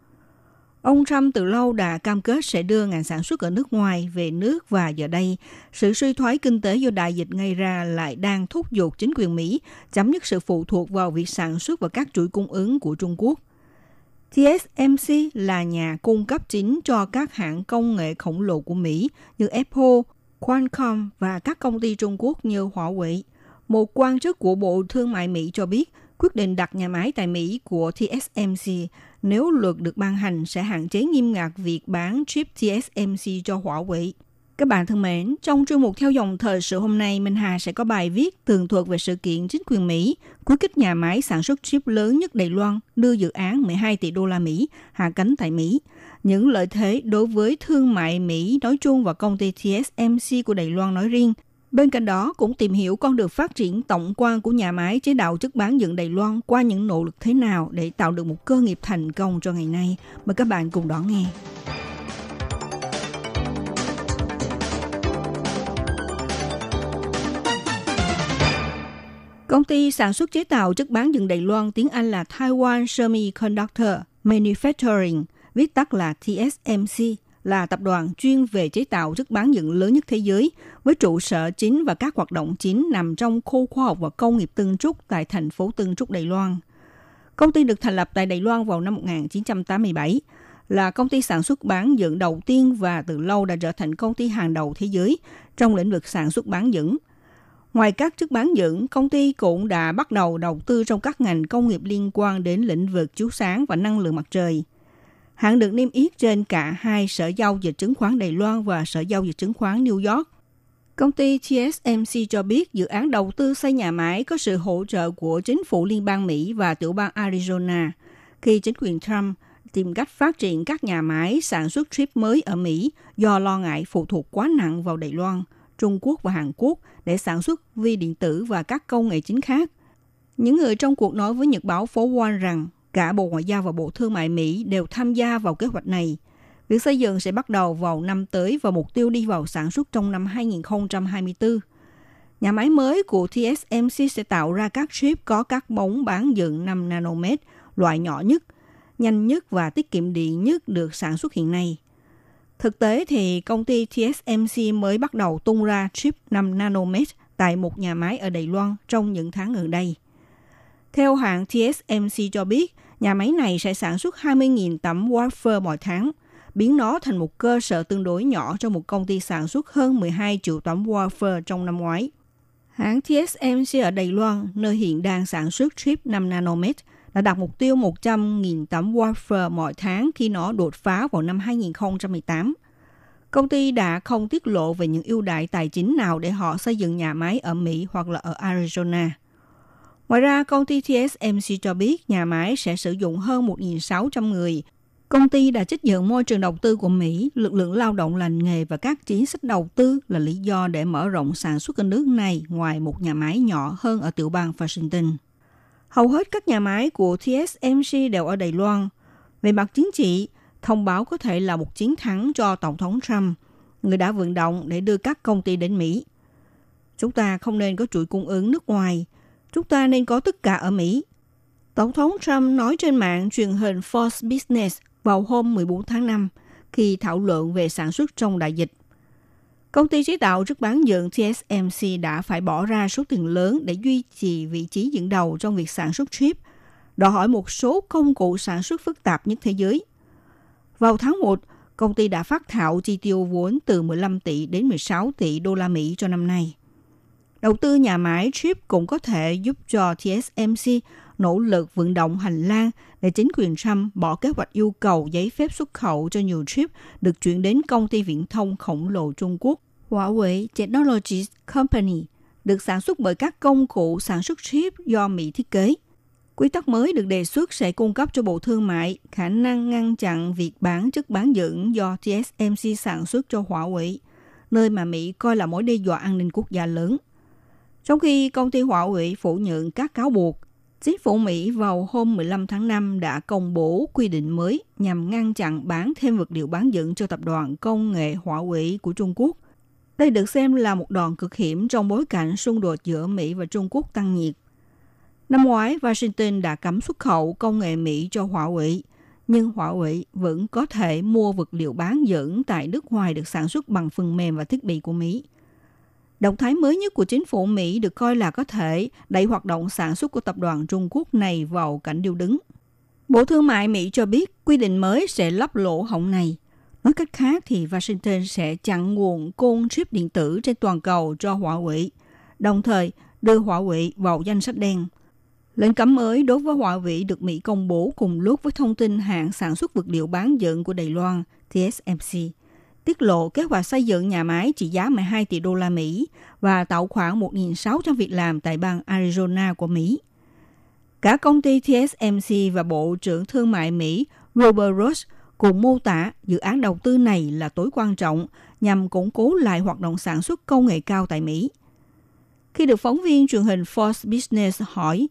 Ông Trump từ lâu đã cam kết sẽ đưa ngành sản xuất ở nước ngoài về nước và giờ đây, sự suy thoái kinh tế do đại dịch gây ra lại đang thúc giục chính quyền Mỹ chấm dứt sự phụ thuộc vào việc sản xuất và các chuỗi cung ứng của Trung Quốc. TSMC là nhà cung cấp chính cho các hãng công nghệ khổng lồ của Mỹ như Apple, Qualcomm và các công ty Trung Quốc như Huawei. Một quan chức của Bộ Thương mại Mỹ cho biết, quyết định đặt nhà máy tại Mỹ của TSMC nếu luật được ban hành sẽ hạn chế nghiêm ngặt việc bán chip TSMC cho Huawei. Các bạn thân mến, trong chuyên mục theo dòng thời sự hôm nay, Minh Hà sẽ có bài viết tường thuật về sự kiện chính quyền Mỹ khuyến khích nhà máy sản xuất chip lớn nhất Đài Loan đưa dự án 12 tỷ đô la Mỹ hạ cánh tại Mỹ. Những lợi thế đối với thương mại Mỹ nói chung và công ty TSMC của Đài Loan nói riêng. Bên cạnh đó cũng tìm hiểu con đường phát triển tổng quan của nhà máy chế tạo chất bán dẫn Đài Loan qua những nỗ lực thế nào để tạo được một cơ nghiệp thành công cho ngày nay. Mời các bạn cùng đón nghe. Công ty sản xuất chế tạo chất bán dẫn Đài Loan tiếng Anh là Taiwan Semiconductor Manufacturing, viết tắt là TSMC, là tập đoàn chuyên về chế tạo chất bán dẫn lớn nhất thế giới, với trụ sở chính và các hoạt động chính nằm trong khu khoa học và công nghiệp Tân Trúc tại thành phố Tân Trúc, Đài Loan. Công ty được thành lập tại Đài Loan vào năm 1987, là công ty sản xuất bán dẫn đầu tiên và từ lâu đã trở thành công ty hàng đầu thế giới trong lĩnh vực sản xuất bán dẫn. Ngoài các chức bán dẫn, công ty cũng đã bắt đầu đầu tư trong các ngành công nghiệp liên quan đến lĩnh vực chiếu sáng và năng lượng mặt trời. Hãng được niêm yết trên cả hai sở giao dịch chứng khoán Đài Loan và sở giao dịch chứng khoán New York. Công ty TSMC cho biết dự án đầu tư xây nhà máy có sự hỗ trợ của chính phủ liên bang Mỹ và tiểu bang Arizona khi chính quyền Trump tìm cách phát triển các nhà máy sản xuất chip mới ở Mỹ do lo ngại phụ thuộc quá nặng vào Đài Loan, Trung Quốc và Hàn Quốc để sản xuất vi điện tử và các công nghệ chính khác. Những người trong cuộc nói với Nhật báo phố Wall rằng cả Bộ Ngoại giao và Bộ Thương mại Mỹ đều tham gia vào kế hoạch này. Việc xây dựng sẽ bắt đầu vào năm tới và mục tiêu đi vào sản xuất trong năm 2024. Nhà máy mới của TSMC sẽ tạo ra các chip có các bóng bán dựng 5 nanomet, loại nhỏ nhất, nhanh nhất và tiết kiệm điện nhất được sản xuất hiện nay. Thực tế thì công ty TSMC mới bắt đầu tung ra chip 5 nanomet tại một nhà máy ở Đài Loan trong những tháng gần đây. Theo hãng TSMC cho biết, nhà máy này sẽ sản xuất 20.000 tấm wafer mỗi tháng, biến nó thành một cơ sở tương đối nhỏ cho một công ty sản xuất hơn 12 triệu tấm wafer trong năm ngoái. Hãng TSMC ở Đài Loan, nơi hiện đang sản xuất chip 5 nanomet, đã đặt mục tiêu 100.000 tấm wafer mỗi tháng khi nó đột phá vào năm 2018. Công ty đã không tiết lộ về những ưu đại tài chính nào để họ xây dựng nhà máy ở Mỹ hoặc là ở Arizona. Ngoài ra, công ty TSMC cho biết nhà máy sẽ sử dụng hơn 1.600 người. Công ty đã trích dẫn môi trường đầu tư của Mỹ, lực lượng lao động lành nghề và các chính sách đầu tư là lý do để mở rộng sản xuất ở nước này ngoài một nhà máy nhỏ hơn ở tiểu bang Washington. Hầu hết các nhà máy của TSMC đều ở Đài Loan. Về mặt chính trị, thông báo có thể là một chiến thắng cho Tổng thống Trump, người đã vận động để đưa các công ty đến Mỹ. Chúng ta không nên có chuỗi cung ứng nước ngoài, chúng ta nên có tất cả ở Mỹ. Tổng thống Trump nói trên mạng truyền hình Fox Business vào hôm 14 tháng 5 khi thảo luận về sản xuất trong đại dịch. Công ty chế tạo chất bán dẫn TSMC đã phải bỏ ra số tiền lớn để duy trì vị trí dẫn đầu trong việc sản xuất chip, đòi hỏi một số công cụ sản xuất phức tạp nhất thế giới. Vào tháng 1, công ty đã phát thảo chi tiêu vốn từ 15 tỷ đến 16 tỷ đô la Mỹ cho năm nay. Đầu tư nhà máy chip cũng có thể giúp cho TSMC nỗ lực vận động hành lang để chính quyền Trump bỏ kế hoạch yêu cầu giấy phép xuất khẩu cho nhiều chip được chuyển đến công ty viễn thông khổng lồ Trung Quốc Huawei Technologies Company được sản xuất bởi các công cụ sản xuất chip do Mỹ thiết kế. Quy tắc mới được đề xuất sẽ cung cấp cho Bộ Thương mại khả năng ngăn chặn việc bán chất bán dẫn do TSMC sản xuất cho Huawei, nơi mà Mỹ coi là mối đe dọa an ninh quốc gia lớn. Trong khi công ty Huawei phủ nhận các cáo buộc, Chính phủ Mỹ vào hôm 15 tháng 5 đã công bố quy định mới nhằm ngăn chặn bán thêm vật liệu bán dẫn cho tập đoàn công nghệ Huawei của Trung Quốc. Đây được xem là một đòn cực hiểm trong bối cảnh xung đột giữa Mỹ và Trung Quốc tăng nhiệt. Năm ngoái, Washington đã cấm xuất khẩu công nghệ Mỹ cho Huawei, nhưng Huawei vẫn có thể mua vật liệu bán dẫn tại nước ngoài được sản xuất bằng phần mềm và thiết bị của Mỹ. Động thái mới nhất của chính phủ Mỹ được coi là có thể đẩy hoạt động sản xuất của tập đoàn Trung Quốc này vào cảnh điêu đứng. Bộ Thương mại Mỹ cho biết quy định mới sẽ lấp lỗ hổng này. Nói cách khác thì Washington sẽ chặn nguồn côn chip điện tử trên toàn cầu cho Huawei, đồng thời đưa Huawei vào danh sách đen. Lệnh cấm mới đối với Huawei được Mỹ công bố cùng lúc với thông tin hãng sản xuất vật liệu bán dựng của Đài Loan, TSMC, tiết lộ kế hoạch xây dựng nhà máy trị giá 12 tỷ đô la Mỹ và tạo khoảng 1.600 việc làm tại bang Arizona của Mỹ. Cả công ty TSMC và Bộ trưởng Thương mại Mỹ Robert Ross cùng mô tả dự án đầu tư này là tối quan trọng nhằm củng cố lại hoạt động sản xuất công nghệ cao tại Mỹ. Khi được phóng viên truyền hình Fox Business hỏi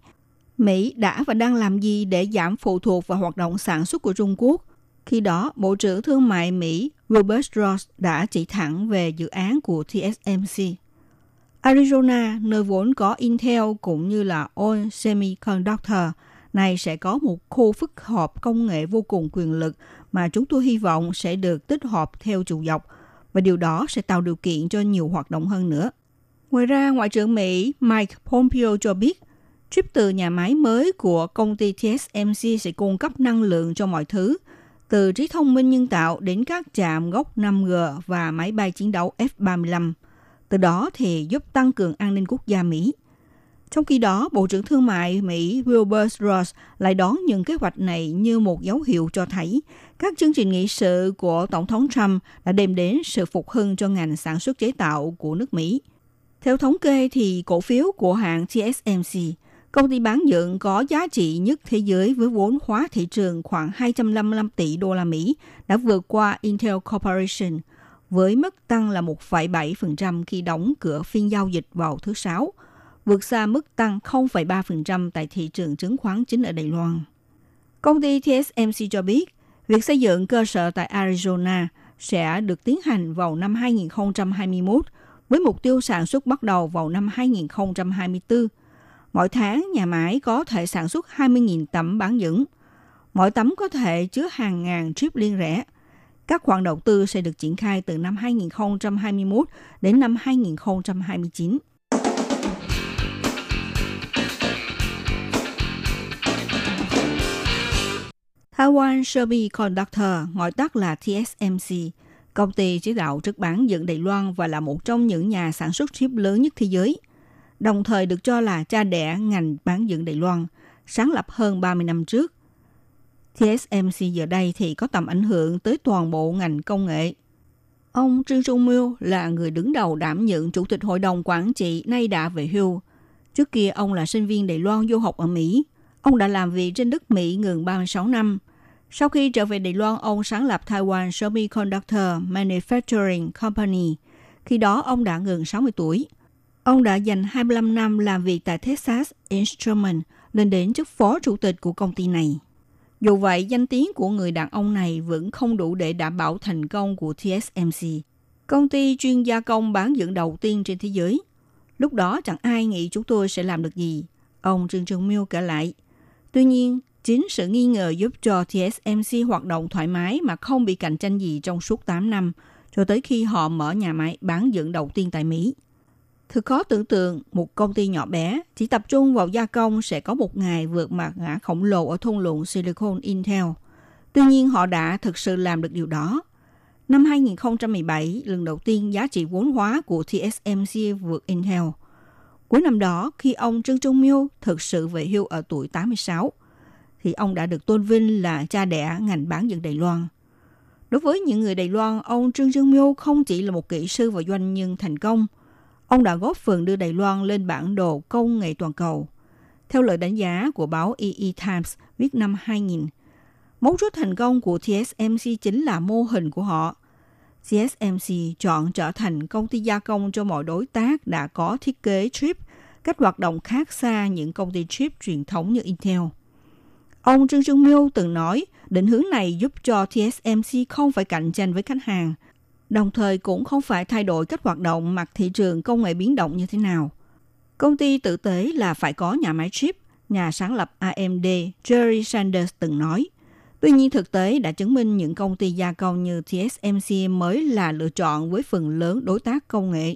Mỹ đã và đang làm gì để giảm phụ thuộc vào hoạt động sản xuất của Trung Quốc, khi đó Bộ trưởng Thương mại Mỹ Robert Ross đã chỉ thẳng về dự án của TSMC. Arizona, nơi vốn có Intel cũng như là On Semiconductor, này sẽ có một khu phức hợp công nghệ vô cùng quyền lực mà chúng tôi hy vọng sẽ được tích hợp theo chiều dọc và điều đó sẽ tạo điều kiện cho nhiều hoạt động hơn nữa. Ngoài ra, Ngoại trưởng Mỹ Mike Pompeo cho biết chip từ nhà máy mới của công ty TSMC sẽ cung cấp năng lượng cho mọi thứ, từ trí thông minh nhân tạo đến các trạm gốc 5G và máy bay chiến đấu F-35. Từ đó thì giúp tăng cường an ninh quốc gia Mỹ. Trong khi đó, Bộ trưởng Thương mại Mỹ Wilbur Ross lại đón những kế hoạch này như một dấu hiệu cho thấy các chương trình nghị sự của Tổng thống Trump đã đem đến sự phục hưng cho ngành sản xuất chế tạo của nước Mỹ. Theo thống kê thì cổ phiếu của hãng TSMC, công ty bán dựng có giá trị nhất thế giới với vốn hóa thị trường khoảng 255 tỷ đô la Mỹ đã vượt qua Intel Corporation với mức tăng là 1,7% khi đóng cửa phiên giao dịch vào thứ Sáu – vượt xa mức tăng 0,3% tại thị trường chứng khoán chính ở Đài Loan. Công ty TSMC cho biết, việc xây dựng cơ sở tại Arizona sẽ được tiến hành vào năm 2021 với mục tiêu sản xuất bắt đầu vào năm 2024. Mỗi tháng, nhà máy có thể sản xuất 20.000 tấm bán dẫn. Mỗi tấm có thể chứa hàng ngàn chip liên rẽ. Các khoản đầu tư sẽ được triển khai từ năm 2021 đến năm 2029. Taiwan Semiconductor, gọi tắt là TSMC, công ty chế tạo trước bán dẫn Đài Loan và là một trong những nhà sản xuất chip lớn nhất thế giới, đồng thời được cho là cha đẻ ngành bán dẫn Đài Loan, sáng lập hơn 30 năm trước. TSMC giờ đây thì có tầm ảnh hưởng tới toàn bộ ngành công nghệ. Ông Trương Trung Miêu là người đứng đầu đảm nhận chủ tịch hội đồng quản trị nay đã về hưu. Trước kia ông là sinh viên Đài Loan du học ở Mỹ. Ông đã làm việc trên đất Mỹ gần 36 năm. Sau khi trở về Đài Loan, ông sáng lập Taiwan Semiconductor Manufacturing Company. Khi đó, ông đã gần 60 tuổi. Ông đã dành 25 năm làm việc tại Texas Instruments, lên đến chức phó chủ tịch của công ty này. Dù vậy, danh tiếng của người đàn ông này vẫn không đủ để đảm bảo thành công của TSMC, công ty chuyên gia công bán dẫn đầu tiên trên thế giới. Lúc đó chẳng ai nghĩ chúng tôi sẽ làm được gì. Ông Trương Trường Miêu kể lại. Tuy nhiên, chính sự nghi ngờ giúp cho TSMC hoạt động thoải mái mà không bị cạnh tranh gì trong suốt 8 năm, cho tới khi họ mở nhà máy bán dẫn đầu tiên tại Mỹ. Thực khó tưởng tượng một công ty nhỏ bé chỉ tập trung vào gia công sẽ có một ngày vượt mặt ngã khổng lồ ở thung lũng Silicon Intel. Tuy nhiên họ đã thực sự làm được điều đó. Năm 2017, lần đầu tiên giá trị vốn hóa của TSMC vượt Intel. Cuối năm đó, khi ông Trương Trung Miêu thực sự về hưu ở tuổi 86, thì ông đã được tôn vinh là cha đẻ ngành bán dẫn Đài Loan. Đối với những người Đài Loan, ông Trương Trung Miêu không chỉ là một kỹ sư và doanh nhân thành công – ông đã góp phần đưa Đài Loan lên bản đồ công nghệ toàn cầu. Theo lời đánh giá của báo EE Times viết năm 2000, mấu chốt thành công của TSMC chính là mô hình của họ. TSMC chọn trở thành công ty gia công cho mọi đối tác đã có thiết kế chip, cách hoạt động khác xa những công ty chip truyền thống như Intel. Ông Trương Trương Miêu từng nói, định hướng này giúp cho TSMC không phải cạnh tranh với khách hàng – đồng thời cũng không phải thay đổi cách hoạt động mặt thị trường công nghệ biến động như thế nào. Công ty tự tế là phải có nhà máy chip, nhà sáng lập AMD Jerry Sanders từng nói. Tuy nhiên thực tế đã chứng minh những công ty gia công như TSMC mới là lựa chọn với phần lớn đối tác công nghệ.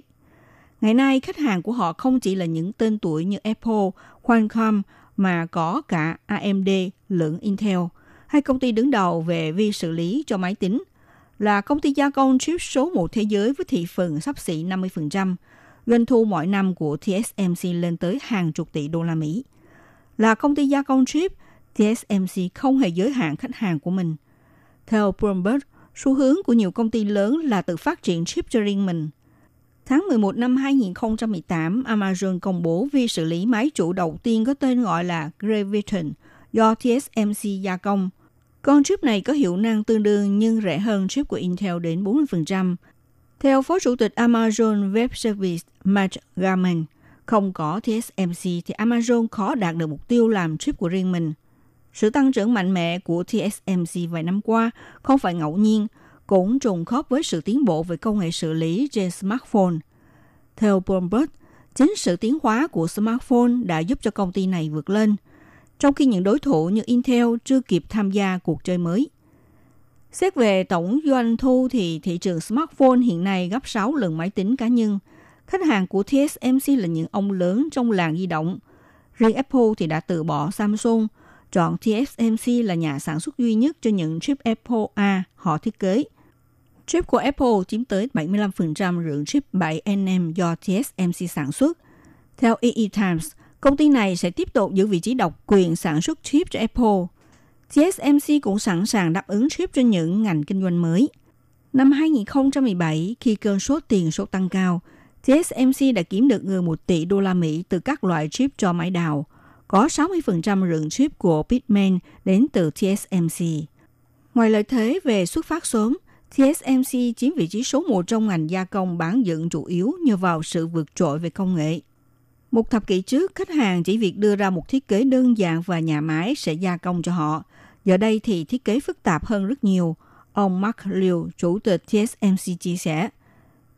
Ngày nay, khách hàng của họ không chỉ là những tên tuổi như Apple, Qualcomm mà có cả AMD lẫn Intel, hay công ty đứng đầu về vi xử lý cho máy tính – là công ty gia công chip số 1 thế giới với thị phần sắp xỉ 50%. Doanh thu mỗi năm của TSMC lên tới hàng chục tỷ đô la Mỹ. Là công ty gia công chip, TSMC không hề giới hạn khách hàng của mình. Theo Bloomberg, xu hướng của nhiều công ty lớn là tự phát triển chip cho riêng mình. Tháng 11 năm 2018, Amazon công bố vi xử lý máy chủ đầu tiên có tên gọi là Graviton do TSMC gia công – con chip này có hiệu năng tương đương nhưng rẻ hơn chip của Intel đến 40%. Theo Phó Chủ tịch Amazon Web Service Matt Garman, không có TSMC thì Amazon khó đạt được mục tiêu làm chip của riêng mình. Sự tăng trưởng mạnh mẽ của TSMC vài năm qua không phải ngẫu nhiên, cũng trùng khớp với sự tiến bộ về công nghệ xử lý trên smartphone. Theo Bloomberg, chính sự tiến hóa của smartphone đã giúp cho công ty này vượt lên – trong khi những đối thủ như Intel chưa kịp tham gia cuộc chơi mới. Xét về tổng doanh thu thì thị trường smartphone hiện nay gấp 6 lần máy tính cá nhân. Khách hàng của TSMC là những ông lớn trong làng di động. Riêng Apple thì đã từ bỏ Samsung, chọn TSMC là nhà sản xuất duy nhất cho những chip Apple A họ thiết kế. Chip của Apple chiếm tới 75% lượng chip 7nm do TSMC sản xuất. Theo EE Times, Công ty này sẽ tiếp tục giữ vị trí độc quyền sản xuất chip cho Apple. TSMC cũng sẵn sàng đáp ứng chip cho những ngành kinh doanh mới. Năm 2017, khi cơn sốt tiền sốt tăng cao, TSMC đã kiếm được gần 1 tỷ đô la Mỹ từ các loại chip cho máy đào. Có 60% lượng chip của Bitmain đến từ TSMC. Ngoài lợi thế về xuất phát sớm, TSMC chiếm vị trí số 1 trong ngành gia công bán dẫn chủ yếu nhờ vào sự vượt trội về công nghệ. Một thập kỷ trước, khách hàng chỉ việc đưa ra một thiết kế đơn giản và nhà máy sẽ gia công cho họ. Giờ đây thì thiết kế phức tạp hơn rất nhiều. Ông Mark Liu, chủ tịch TSMC chia sẻ.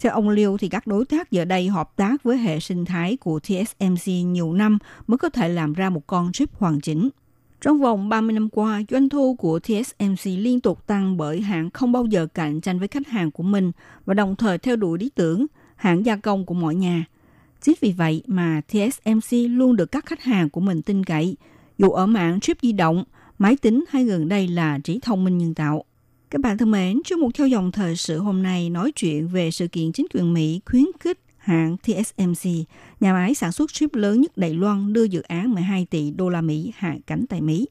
Theo ông Liu thì các đối tác giờ đây hợp tác với hệ sinh thái của TSMC nhiều năm mới có thể làm ra một con chip hoàn chỉnh. Trong vòng 30 năm qua, doanh thu của TSMC liên tục tăng bởi hãng không bao giờ cạnh tranh với khách hàng của mình và đồng thời theo đuổi lý tưởng hãng gia công của mọi nhà – Chính vì vậy mà TSMC luôn được các khách hàng của mình tin cậy, dù ở mạng chip di động, máy tính hay gần đây là trí thông minh nhân tạo. Các bạn thân mến, trong mục theo dòng thời sự hôm nay nói chuyện về sự kiện chính quyền Mỹ khuyến khích hãng TSMC, nhà máy sản xuất chip lớn nhất Đài Loan đưa dự án 12 tỷ đô la Mỹ hạ cánh tại Mỹ.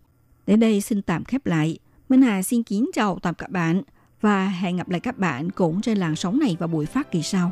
Đến đây xin tạm khép lại. Minh Hà xin kính chào tạm các bạn và hẹn gặp lại các bạn cũng trên làn sóng này vào buổi phát kỳ sau.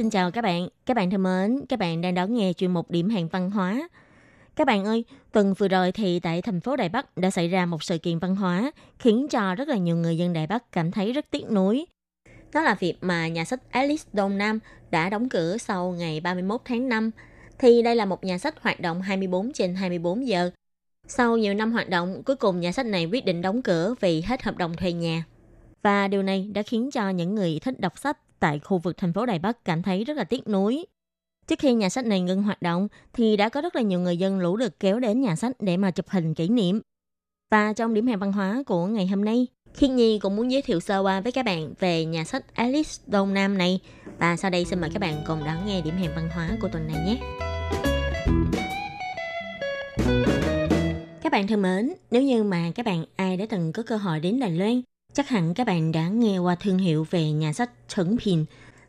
Xin chào các bạn. Các bạn thân mến, các bạn đang đón nghe chuyên mục điểm hẹn văn hóa. Các bạn ơi, tuần vừa rồi thì tại thành phố Đài Bắc đã xảy ra một sự kiện văn hóa khiến cho rất là nhiều người dân Đài Bắc cảm thấy rất tiếc nuối. Đó là việc mà nhà sách Alice Đông Nam đã đóng cửa sau ngày 31 tháng 5. Thì đây là một nhà sách hoạt động 24 trên 24 giờ. Sau nhiều năm hoạt động, cuối cùng nhà sách này quyết định đóng cửa vì hết hợp đồng thuê nhà. Và điều này đã khiến cho những người thích đọc sách tại khu vực thành phố Đài Bắc cảm thấy rất là tiếc nuối. Trước khi nhà sách này ngưng hoạt động thì đã có rất là nhiều người dân lũ lượt kéo đến nhà sách để mà chụp hình kỷ niệm. Và trong điểm hẹn văn hóa của ngày hôm nay, Khiết Nhi cũng muốn giới thiệu sơ qua với các bạn về nhà sách Alice Đông Nam này. Và sau đây xin mời các bạn cùng đón nghe điểm hẹn văn hóa của tuần này nhé. Các bạn thân mến, nếu như mà các bạn ai đã từng có cơ hội đến Đài Loan, chắc hẳn các bạn đã nghe qua thương hiệu về nhà sách Trấn Bình,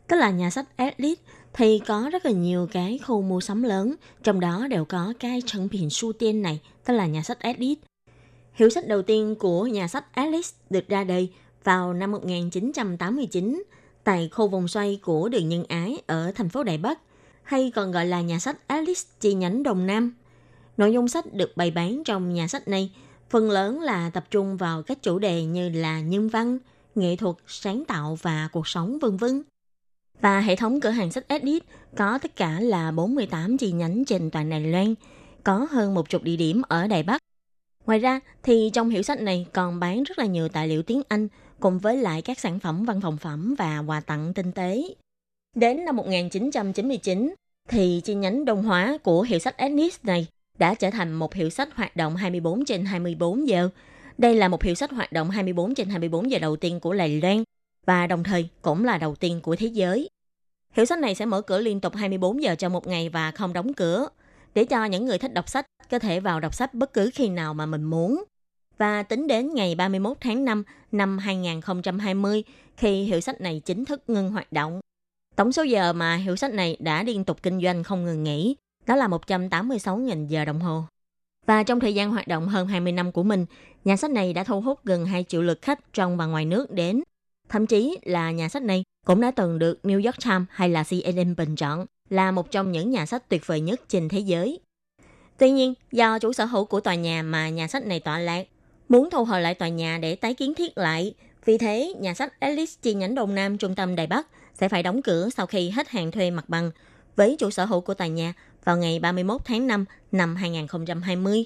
tức là nhà sách Atlas, thì có rất là nhiều cái khu mua sắm lớn, trong đó đều có cái Trấn Bình Su Tiên này, tức là nhà sách Atlas. Hiệu sách đầu tiên của nhà sách Atlas được ra đời vào năm 1989 tại khu vòng xoay của đường Nhân Ái ở thành phố Đài Bắc, hay còn gọi là nhà sách Atlas chi nhánh Đồng Nam. Nội dung sách được bày bán trong nhà sách này phần lớn là tập trung vào các chủ đề như là nhân văn, nghệ thuật, sáng tạo và cuộc sống vân vân. Và hệ thống cửa hàng sách Edit có tất cả là 48 chi nhánh trên toàn Đài Loan, có hơn một chục địa điểm ở Đài Bắc. Ngoài ra thì trong hiệu sách này còn bán rất là nhiều tài liệu tiếng Anh cùng với lại các sản phẩm văn phòng phẩm và quà tặng tinh tế. Đến năm 1999 thì chi nhánh Đông Hóa của hiệu sách Edit này đã trở thành một hiệu sách hoạt động 24 trên 24 giờ. Đây là một hiệu sách hoạt động 24 trên 24 giờ đầu tiên của Lầy Loan và đồng thời cũng là đầu tiên của thế giới. Hiệu sách này sẽ mở cửa liên tục 24 giờ trong một ngày và không đóng cửa, để cho những người thích đọc sách có thể vào đọc sách bất cứ khi nào mà mình muốn. Và tính đến ngày 31 tháng 5 năm 2020, khi hiệu sách này chính thức ngưng hoạt động, tổng số giờ mà hiệu sách này đã liên tục kinh doanh không ngừng nghỉ, đó là 186.000 giờ đồng hồ. Và trong thời gian hoạt động hơn 20 năm của mình, nhà sách này đã thu hút gần 2 triệu lượt khách trong và ngoài nước đến. Thậm chí là nhà sách này cũng đã từng được New York Times hay là CNN bình chọn là một trong những nhà sách tuyệt vời nhất trên thế giới. Tuy nhiên, do chủ sở hữu của tòa nhà mà nhà sách này tọa lạc, muốn thu hồi lại tòa nhà để tái kiến thiết lại, vì thế nhà sách Alice chi nhánh Đông Nam trung tâm Đài Bắc sẽ phải đóng cửa sau khi hết hạn thuê mặt bằng với chủ sở hữu của tòa nhà vào ngày 31 tháng 5 năm 2020.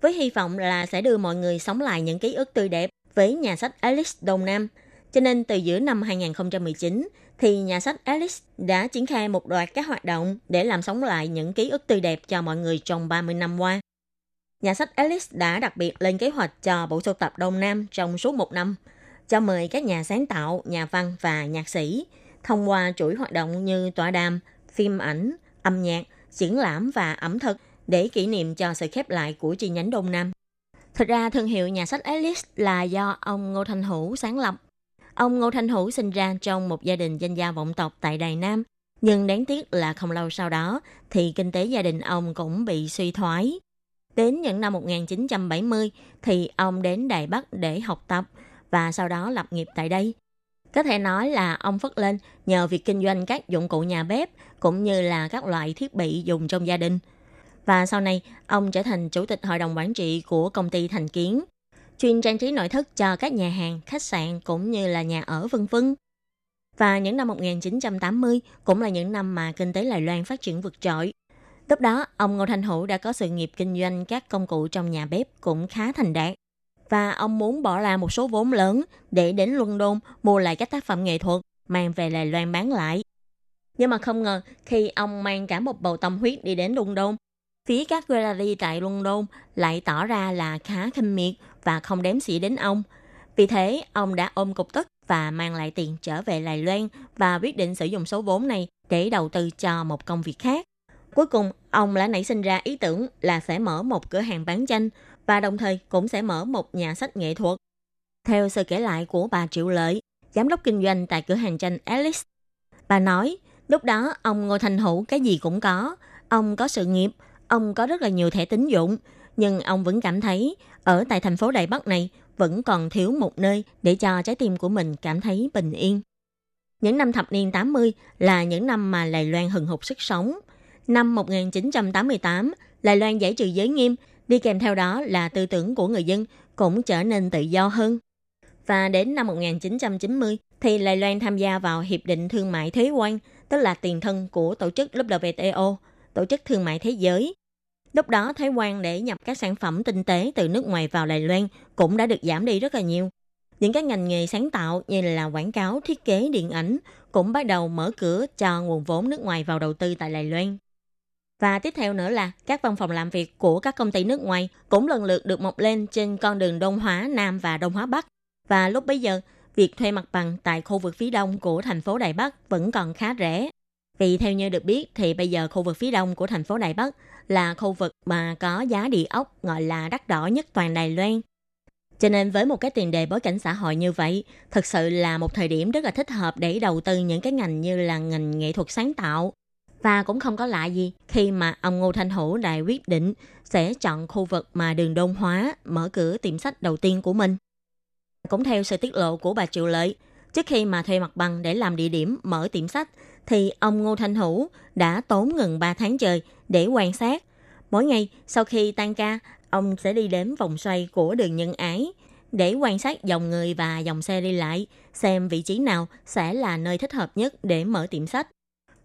Với hy vọng là sẽ đưa mọi người sống lại những ký ức tươi đẹp với nhà sách Alice Đông Nam. Cho nên từ giữa năm 2019 thì nhà sách Alice đã triển khai một loạt các hoạt động để làm sống lại những ký ức tươi đẹp cho mọi người trong 30 năm qua. Nhà sách Alice đã đặc biệt lên kế hoạch cho bộ sưu tập Đông Nam trong suốt một năm, cho mời các nhà sáng tạo, nhà văn và nhạc sĩ thông qua chuỗi hoạt động như tọa đàm, phim ảnh, âm nhạc, triển lãm và ẩm thực để kỷ niệm cho sự khép lại của chi nhánh Đông Nam. Thực ra thương hiệu nhà sách Alice là do ông Ngô Thanh Hữu sáng lập. Ông Ngô Thanh Hữu sinh ra trong một gia đình danh gia vọng tộc tại Đài Nam, nhưng đáng tiếc là không lâu sau đó thì kinh tế gia đình ông cũng bị suy thoái. Đến những năm 1970 thì ông đến Đài Bắc để học tập và sau đó lập nghiệp tại đây. Có thể nói là ông phất lên nhờ việc kinh doanh các dụng cụ nhà bếp cũng như là các loại thiết bị dùng trong gia đình. Và sau này, ông trở thành chủ tịch hội đồng quản trị của công ty Thành Kiến, chuyên trang trí nội thất cho các nhà hàng, khách sạn cũng như là nhà ở vân vân. Và những năm 1980 cũng là những năm mà kinh tế Đài Loan phát triển vượt trội. Lúc đó, ông Ngô Thanh Hữu đã có sự nghiệp kinh doanh các công cụ trong nhà bếp cũng khá thành đạt. Và ông muốn bỏ ra một số vốn lớn để đến London mua lại các tác phẩm nghệ thuật, mang về Đài Loan bán lại. Nhưng mà không ngờ, khi ông mang cả một bầu tâm huyết đi đến London, phía các gallery tại London lại tỏ ra là khá khinh miệt và không đếm xỉa đến ông. Vì thế, ông đã ôm cục tức và mang lại tiền trở về Đài Loan và quyết định sử dụng số vốn này để đầu tư cho một công việc khác. Cuối cùng, ông đã nảy sinh ra ý tưởng là sẽ mở một cửa hàng bán tranh và đồng thời cũng sẽ mở một nhà sách nghệ thuật. Theo sự kể lại của bà Triệu Lợi, giám đốc kinh doanh tại cửa hàng tranh Alice, bà nói, lúc đó ông Ngô Thành Hữu cái gì cũng có, ông có sự nghiệp, ông có rất là nhiều thẻ tín dụng, nhưng ông vẫn cảm thấy ở tại thành phố Đài Bắc này vẫn còn thiếu một nơi để cho trái tim của mình cảm thấy bình yên. Những năm thập niên 80 là những năm mà Lài Loan hừng hực sức sống. Năm 1988, Lài Loan giải trừ giới nghiêm, đi kèm theo đó là tư tưởng của người dân cũng trở nên tự do hơn. Và đến năm 1990 thì Đài Loan tham gia vào Hiệp định Thương mại Thế quan, tức là tiền thân của tổ chức WTO, Tổ chức Thương mại Thế giới. Lúc đó Thái quan để nhập các sản phẩm tinh tế từ nước ngoài vào Đài Loan cũng đã được giảm đi rất là nhiều. Những các ngành nghề sáng tạo như là quảng cáo, thiết kế, điện ảnh cũng bắt đầu mở cửa cho nguồn vốn nước ngoài vào đầu tư tại Đài Loan. Và tiếp theo nữa là các văn phòng làm việc của các công ty nước ngoài cũng lần lượt được mọc lên trên con đường Đông Hóa Nam và Đông Hóa Bắc. Và lúc bấy giờ, việc thuê mặt bằng tại khu vực phía đông của thành phố Đài Bắc vẫn còn khá rẻ. Vì theo như được biết thì bây giờ khu vực phía đông của thành phố Đài Bắc là khu vực mà có giá địa ốc gọi là đắt đỏ nhất toàn Đài Loan. Cho nên với một cái tiền đề bối cảnh xã hội như vậy, thực sự là một thời điểm rất là thích hợp để đầu tư những cái ngành như là ngành nghệ thuật sáng tạo. Và cũng không có lạ gì khi mà ông Ngô Thanh Hữu đại quyết định sẽ chọn khu vực mà đường Đông Hóa mở cửa tiệm sách đầu tiên của mình. Cũng theo sự tiết lộ của bà Triệu Lợi, trước khi mà thuê mặt bằng để làm địa điểm mở tiệm sách, thì ông Ngô Thanh Hữu đã tốn ngừng 3 tháng trời để quan sát. Mỗi ngày sau khi tan ca, ông sẽ đi đến vòng xoay của đường nhân ái để quan sát dòng người và dòng xe đi lại, xem vị trí nào sẽ là nơi thích hợp nhất để mở tiệm sách.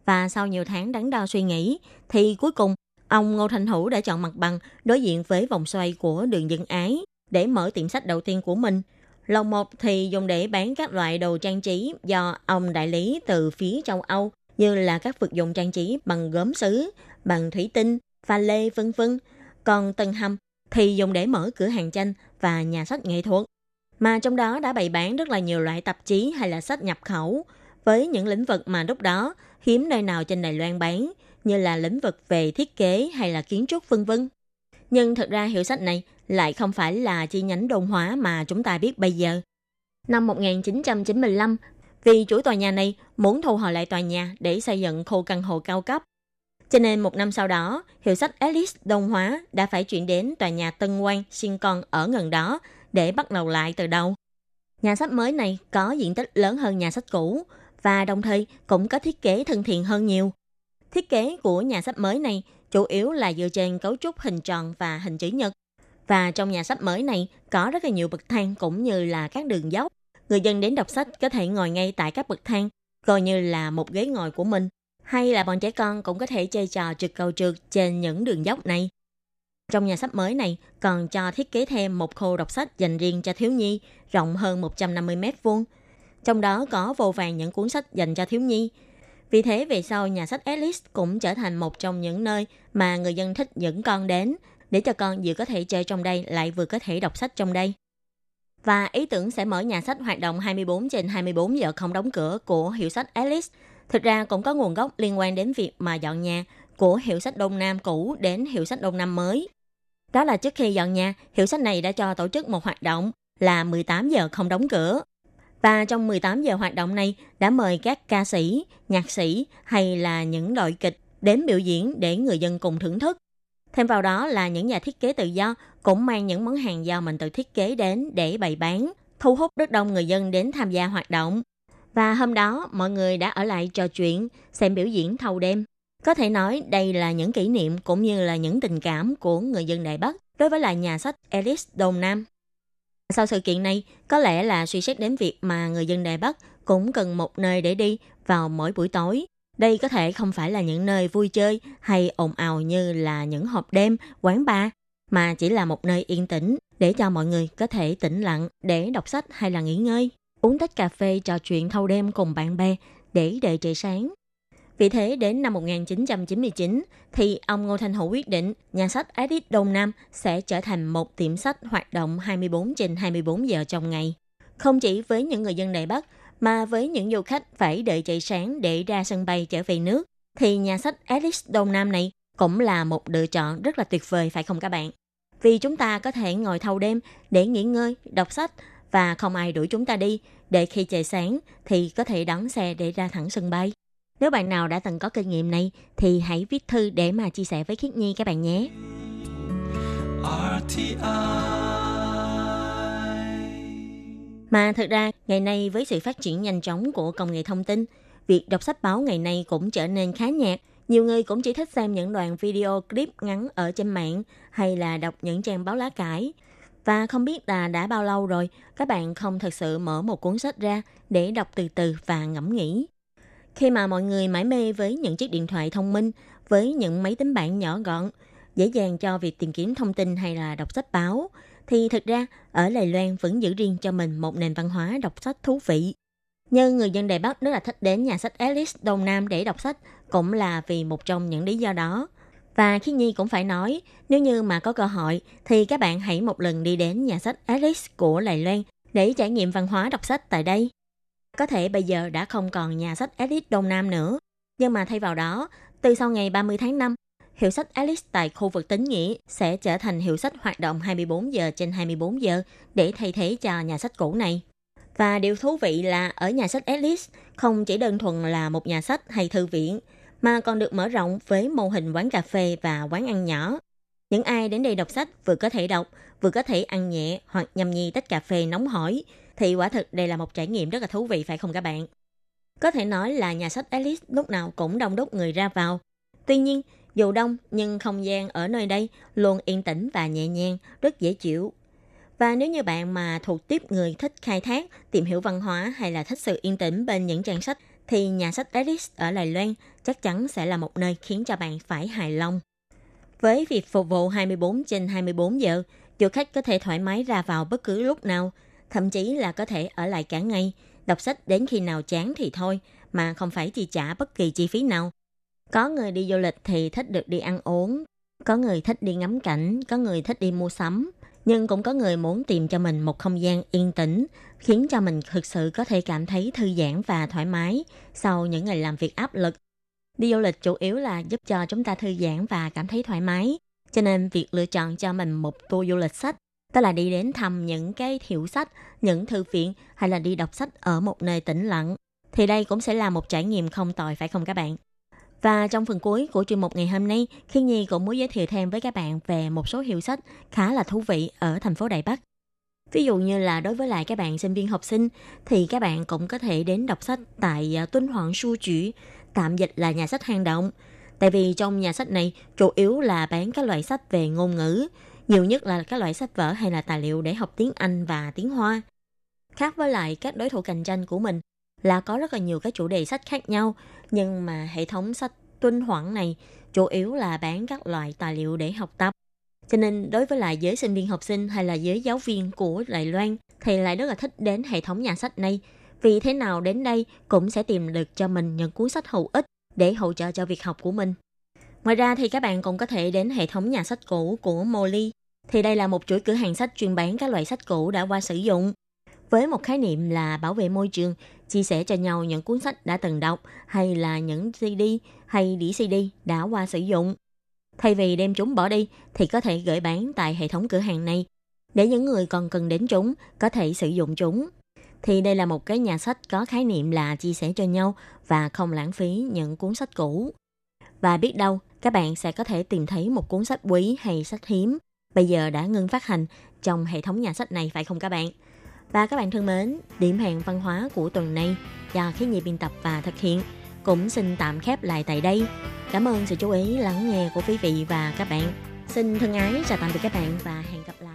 Và sau nhiều tháng đắn đo suy nghĩ, thì cuối cùng ông Ngô Thanh Hữu đã chọn mặt bằng đối diện với vòng xoay của đường dân ái để mở tiệm sách đầu tiên của mình. Lầu một thì dùng để bán các loại đồ trang trí do ông đại lý từ phía châu Âu như là các vật dụng trang trí bằng gốm sứ, bằng thủy tinh, pha lê vân vân. Còn tầng hầm thì dùng để mở cửa hàng tranh và nhà sách nghệ thuật. Mà trong đó đã bày bán rất là nhiều loại tạp chí hay là sách nhập khẩu với những lĩnh vực mà lúc đó hiếm nơi nào trên Đài Loan bán như là lĩnh vực về thiết kế hay là kiến trúc vân vân. Nhưng thật ra hiệu sách này lại không phải là chi nhánh đồn hóa mà chúng ta biết bây giờ. Năm 1995, vì chủ tòa nhà này muốn thu hồi lại tòa nhà để xây dựng khu căn hộ cao cấp. Cho nên một năm sau đó, hiệu sách Alice Đông Hóa đã phải chuyển đến tòa nhà Tân Quang Sinh Con ở gần đó để bắt đầu lại từ đầu. Nhà sách mới này có diện tích lớn hơn nhà sách cũ và đồng thời cũng có thiết kế thân thiện hơn nhiều. Thiết kế của nhà sách mới này chủ yếu là dựa trên cấu trúc hình tròn và hình chữ nhật. Và trong nhà sách mới này có rất là nhiều bậc thang cũng như là các đường dốc. Người dân đến đọc sách có thể ngồi ngay tại các bậc thang, coi như là một ghế ngồi của mình. Hay là bọn trẻ con cũng có thể chơi trò trượt cầu trượt trên những đường dốc này. Trong nhà sách mới này còn cho thiết kế thêm một khu đọc sách dành riêng cho thiếu nhi, rộng hơn 150 mét vuông. Trong đó có vô vàng những cuốn sách dành cho thiếu nhi. Vì thế về sau nhà sách Alice cũng trở thành một trong những nơi mà người dân thích dẫn con đến để cho con vừa có thể chơi trong đây lại vừa có thể đọc sách trong đây. Và ý tưởng sẽ mở nhà sách hoạt động 24 trên 24 giờ không đóng cửa của hiệu sách Alice thực ra cũng có nguồn gốc liên quan đến việc mà dọn nhà của hiệu sách Đông Nam cũ đến hiệu sách Đông Nam mới. Đó là trước khi dọn nhà, hiệu sách này đã cho tổ chức một hoạt động là 18 giờ không đóng cửa. Và trong 18 giờ hoạt động này đã mời các ca sĩ, nhạc sĩ hay là những đội kịch đến biểu diễn để người dân cùng thưởng thức. Thêm vào đó là những nhà thiết kế tự do cũng mang những món hàng do mình tự thiết kế đến để bày bán, thu hút rất đông người dân đến tham gia hoạt động. Và hôm đó, mọi người đã ở lại trò chuyện, xem biểu diễn thâu đêm. Có thể nói đây là những kỷ niệm cũng như là những tình cảm của người dân Đài Bắc đối với lại nhà sách Alice Đông Nam. Sau sự kiện này, có lẽ là suy xét đến việc mà người dân Đài Bắc cũng cần một nơi để đi vào mỗi buổi tối. Đây có thể không phải là những nơi vui chơi hay ồn ào như là những hộp đêm, quán bar, mà chỉ là một nơi yên tĩnh để cho mọi người có thể tĩnh lặng để đọc sách hay là nghỉ ngơi, uống tách cà phê trò chuyện thâu đêm cùng bạn bè để đợi trời sáng. Vì thế đến năm 1999 thì ông Ngô Thanh Hữu quyết định nhà sách Edit Đông Nam sẽ trở thành một tiệm sách hoạt động 24 trên 24 giờ trong ngày. Không chỉ với những người dân Đài Bắc mà với những du khách phải đợi chạy sáng để ra sân bay trở về nước thì nhà sách Edit Đông Nam này cũng là một lựa chọn rất là tuyệt vời phải không các bạn? Vì chúng ta có thể ngồi thâu đêm để nghỉ ngơi, đọc sách và không ai đuổi chúng ta đi để khi trời sáng thì có thể đón xe để ra thẳng sân bay. Nếu bạn nào đã từng có kinh nghiệm này thì hãy viết thư để mà chia sẻ với Khiết Nhi các bạn nhé. Mà thực ra, ngày nay với sự phát triển nhanh chóng của công nghệ thông tin, việc đọc sách báo ngày nay cũng trở nên khá nhạt. Nhiều người cũng chỉ thích xem những đoạn video clip ngắn ở trên mạng hay là đọc những trang báo lá cải. Và không biết là đã bao lâu rồi các bạn không thật sự mở một cuốn sách ra để đọc từ từ và ngẫm nghĩ. Khi mà mọi người mãi mê với những chiếc điện thoại thông minh, với những máy tính bảng nhỏ gọn, dễ dàng cho việc tìm kiếm thông tin hay là đọc sách báo, thì thực ra ở Đài Loan vẫn giữ riêng cho mình một nền văn hóa đọc sách thú vị. Như người dân Đài Bắc rất là thích đến nhà sách Alice Đông Nam để đọc sách cũng là vì một trong những lý do đó. Và khi Nhi cũng phải nói, nếu như mà có cơ hội thì các bạn hãy một lần đi đến nhà sách Alice của Lài Loan để trải nghiệm văn hóa đọc sách tại đây. Có thể bây giờ đã không còn nhà sách Alice Đông Nam nữa, nhưng mà thay vào đó, từ sau ngày 30 tháng 5, hiệu sách Alice tại khu vực tính nghĩa sẽ trở thành hiệu sách hoạt động 24 giờ trên 24 giờ để thay thế cho nhà sách cũ này. Và điều thú vị là ở nhà sách Alice không chỉ đơn thuần là một nhà sách hay thư viện, mà còn được mở rộng với mô hình quán cà phê và quán ăn nhỏ. Những ai đến đây đọc sách vừa có thể đọc, vừa có thể ăn nhẹ hoặc nhâm nhi tách cà phê nóng hổi, thì quả thực đây là một trải nghiệm rất là thú vị phải không các bạn? Có thể nói là nhà sách Alice lúc nào cũng đông đúc người ra vào. Tuy nhiên, dù đông nhưng không gian ở nơi đây luôn yên tĩnh và nhẹ nhàng, rất dễ chịu. Và nếu như bạn mà thuộc tiếp người thích khai thác, tìm hiểu văn hóa hay là thích sự yên tĩnh bên những trang sách, thì nhà sách Alice ở Đài Loan chắc chắn sẽ là một nơi khiến cho bạn phải hài lòng. Với việc phục vụ 24 trên 24 giờ, du khách có thể thoải mái ra vào bất cứ lúc nào, thậm chí là có thể ở lại cả ngày, đọc sách đến khi nào chán thì thôi, mà không phải chi trả bất kỳ chi phí nào. Có người đi du lịch thì thích được đi ăn uống, có người thích đi ngắm cảnh, có người thích đi mua sắm, nhưng cũng có người muốn tìm cho mình một không gian yên tĩnh, khiến cho mình thực sự có thể cảm thấy thư giãn và thoải mái sau những ngày làm việc áp lực. Đi du lịch chủ yếu là giúp cho chúng ta thư giãn và cảm thấy thoải mái. Cho nên việc lựa chọn cho mình một tour du lịch sách tức là đi đến thăm những cái hiệu sách, những thư viện hay là đi đọc sách ở một nơi tĩnh lặng, thì đây cũng sẽ là một trải nghiệm không tồi phải không các bạn? Và trong phần cuối của chuyên mục ngày hôm nay, Khi Nhi cũng muốn giới thiệu thêm với các bạn về một số hiệu sách khá là thú vị ở thành phố Đài Bắc. Ví dụ như là đối với lại các bạn sinh viên học sinh thì các bạn cũng có thể đến đọc sách tại à, tuấn Hoàng Su Chữ, tạm dịch là nhà sách hang động. Tại vì trong nhà sách này chủ yếu là bán các loại sách về ngôn ngữ, nhiều nhất là các loại sách vở hay là tài liệu để học tiếng Anh và tiếng Hoa. Khác với lại các đối thủ cạnh tranh của mình là có rất là nhiều cái chủ đề sách khác nhau, nhưng mà hệ thống sách tuân hoãn này chủ yếu là bán các loại tài liệu để học tập. Cho nên đối với lại giới sinh viên học sinh hay là giới giáo viên của Đài Loan thì lại rất là thích đến hệ thống nhà sách này. Vì thế nào đến đây cũng sẽ tìm được cho mình những cuốn sách hữu ích để hỗ trợ cho việc học của mình. Ngoài ra thì các bạn cũng có thể đến hệ thống nhà sách cũ của Molly. Thì đây là một chuỗi cửa hàng sách chuyên bán các loại sách cũ đã qua sử dụng. Với một khái niệm là bảo vệ môi trường, chia sẻ cho nhau những cuốn sách đã từng đọc hay là những CD hay đĩa CD đã qua sử dụng. Thay vì đem chúng bỏ đi thì có thể gửi bán tại hệ thống cửa hàng này để những người còn cần đến chúng có thể sử dụng chúng. thì đây là một cái nhà sách có khái niệm là chia sẻ cho nhau và không lãng phí những cuốn sách cũ. Và biết đâu, các bạn sẽ có thể tìm thấy một cuốn sách quý hay sách hiếm bây giờ đã ngưng phát hành trong hệ thống nhà sách này phải không các bạn? Và các bạn thân mến, điểm hẹn văn hóa của tuần này do khí nhị biên tập và thực hiện cũng xin tạm khép lại tại đây. Cảm ơn sự chú ý lắng nghe của quý vị và các bạn. Xin thân ái chào tạm biệt các bạn và hẹn gặp lại.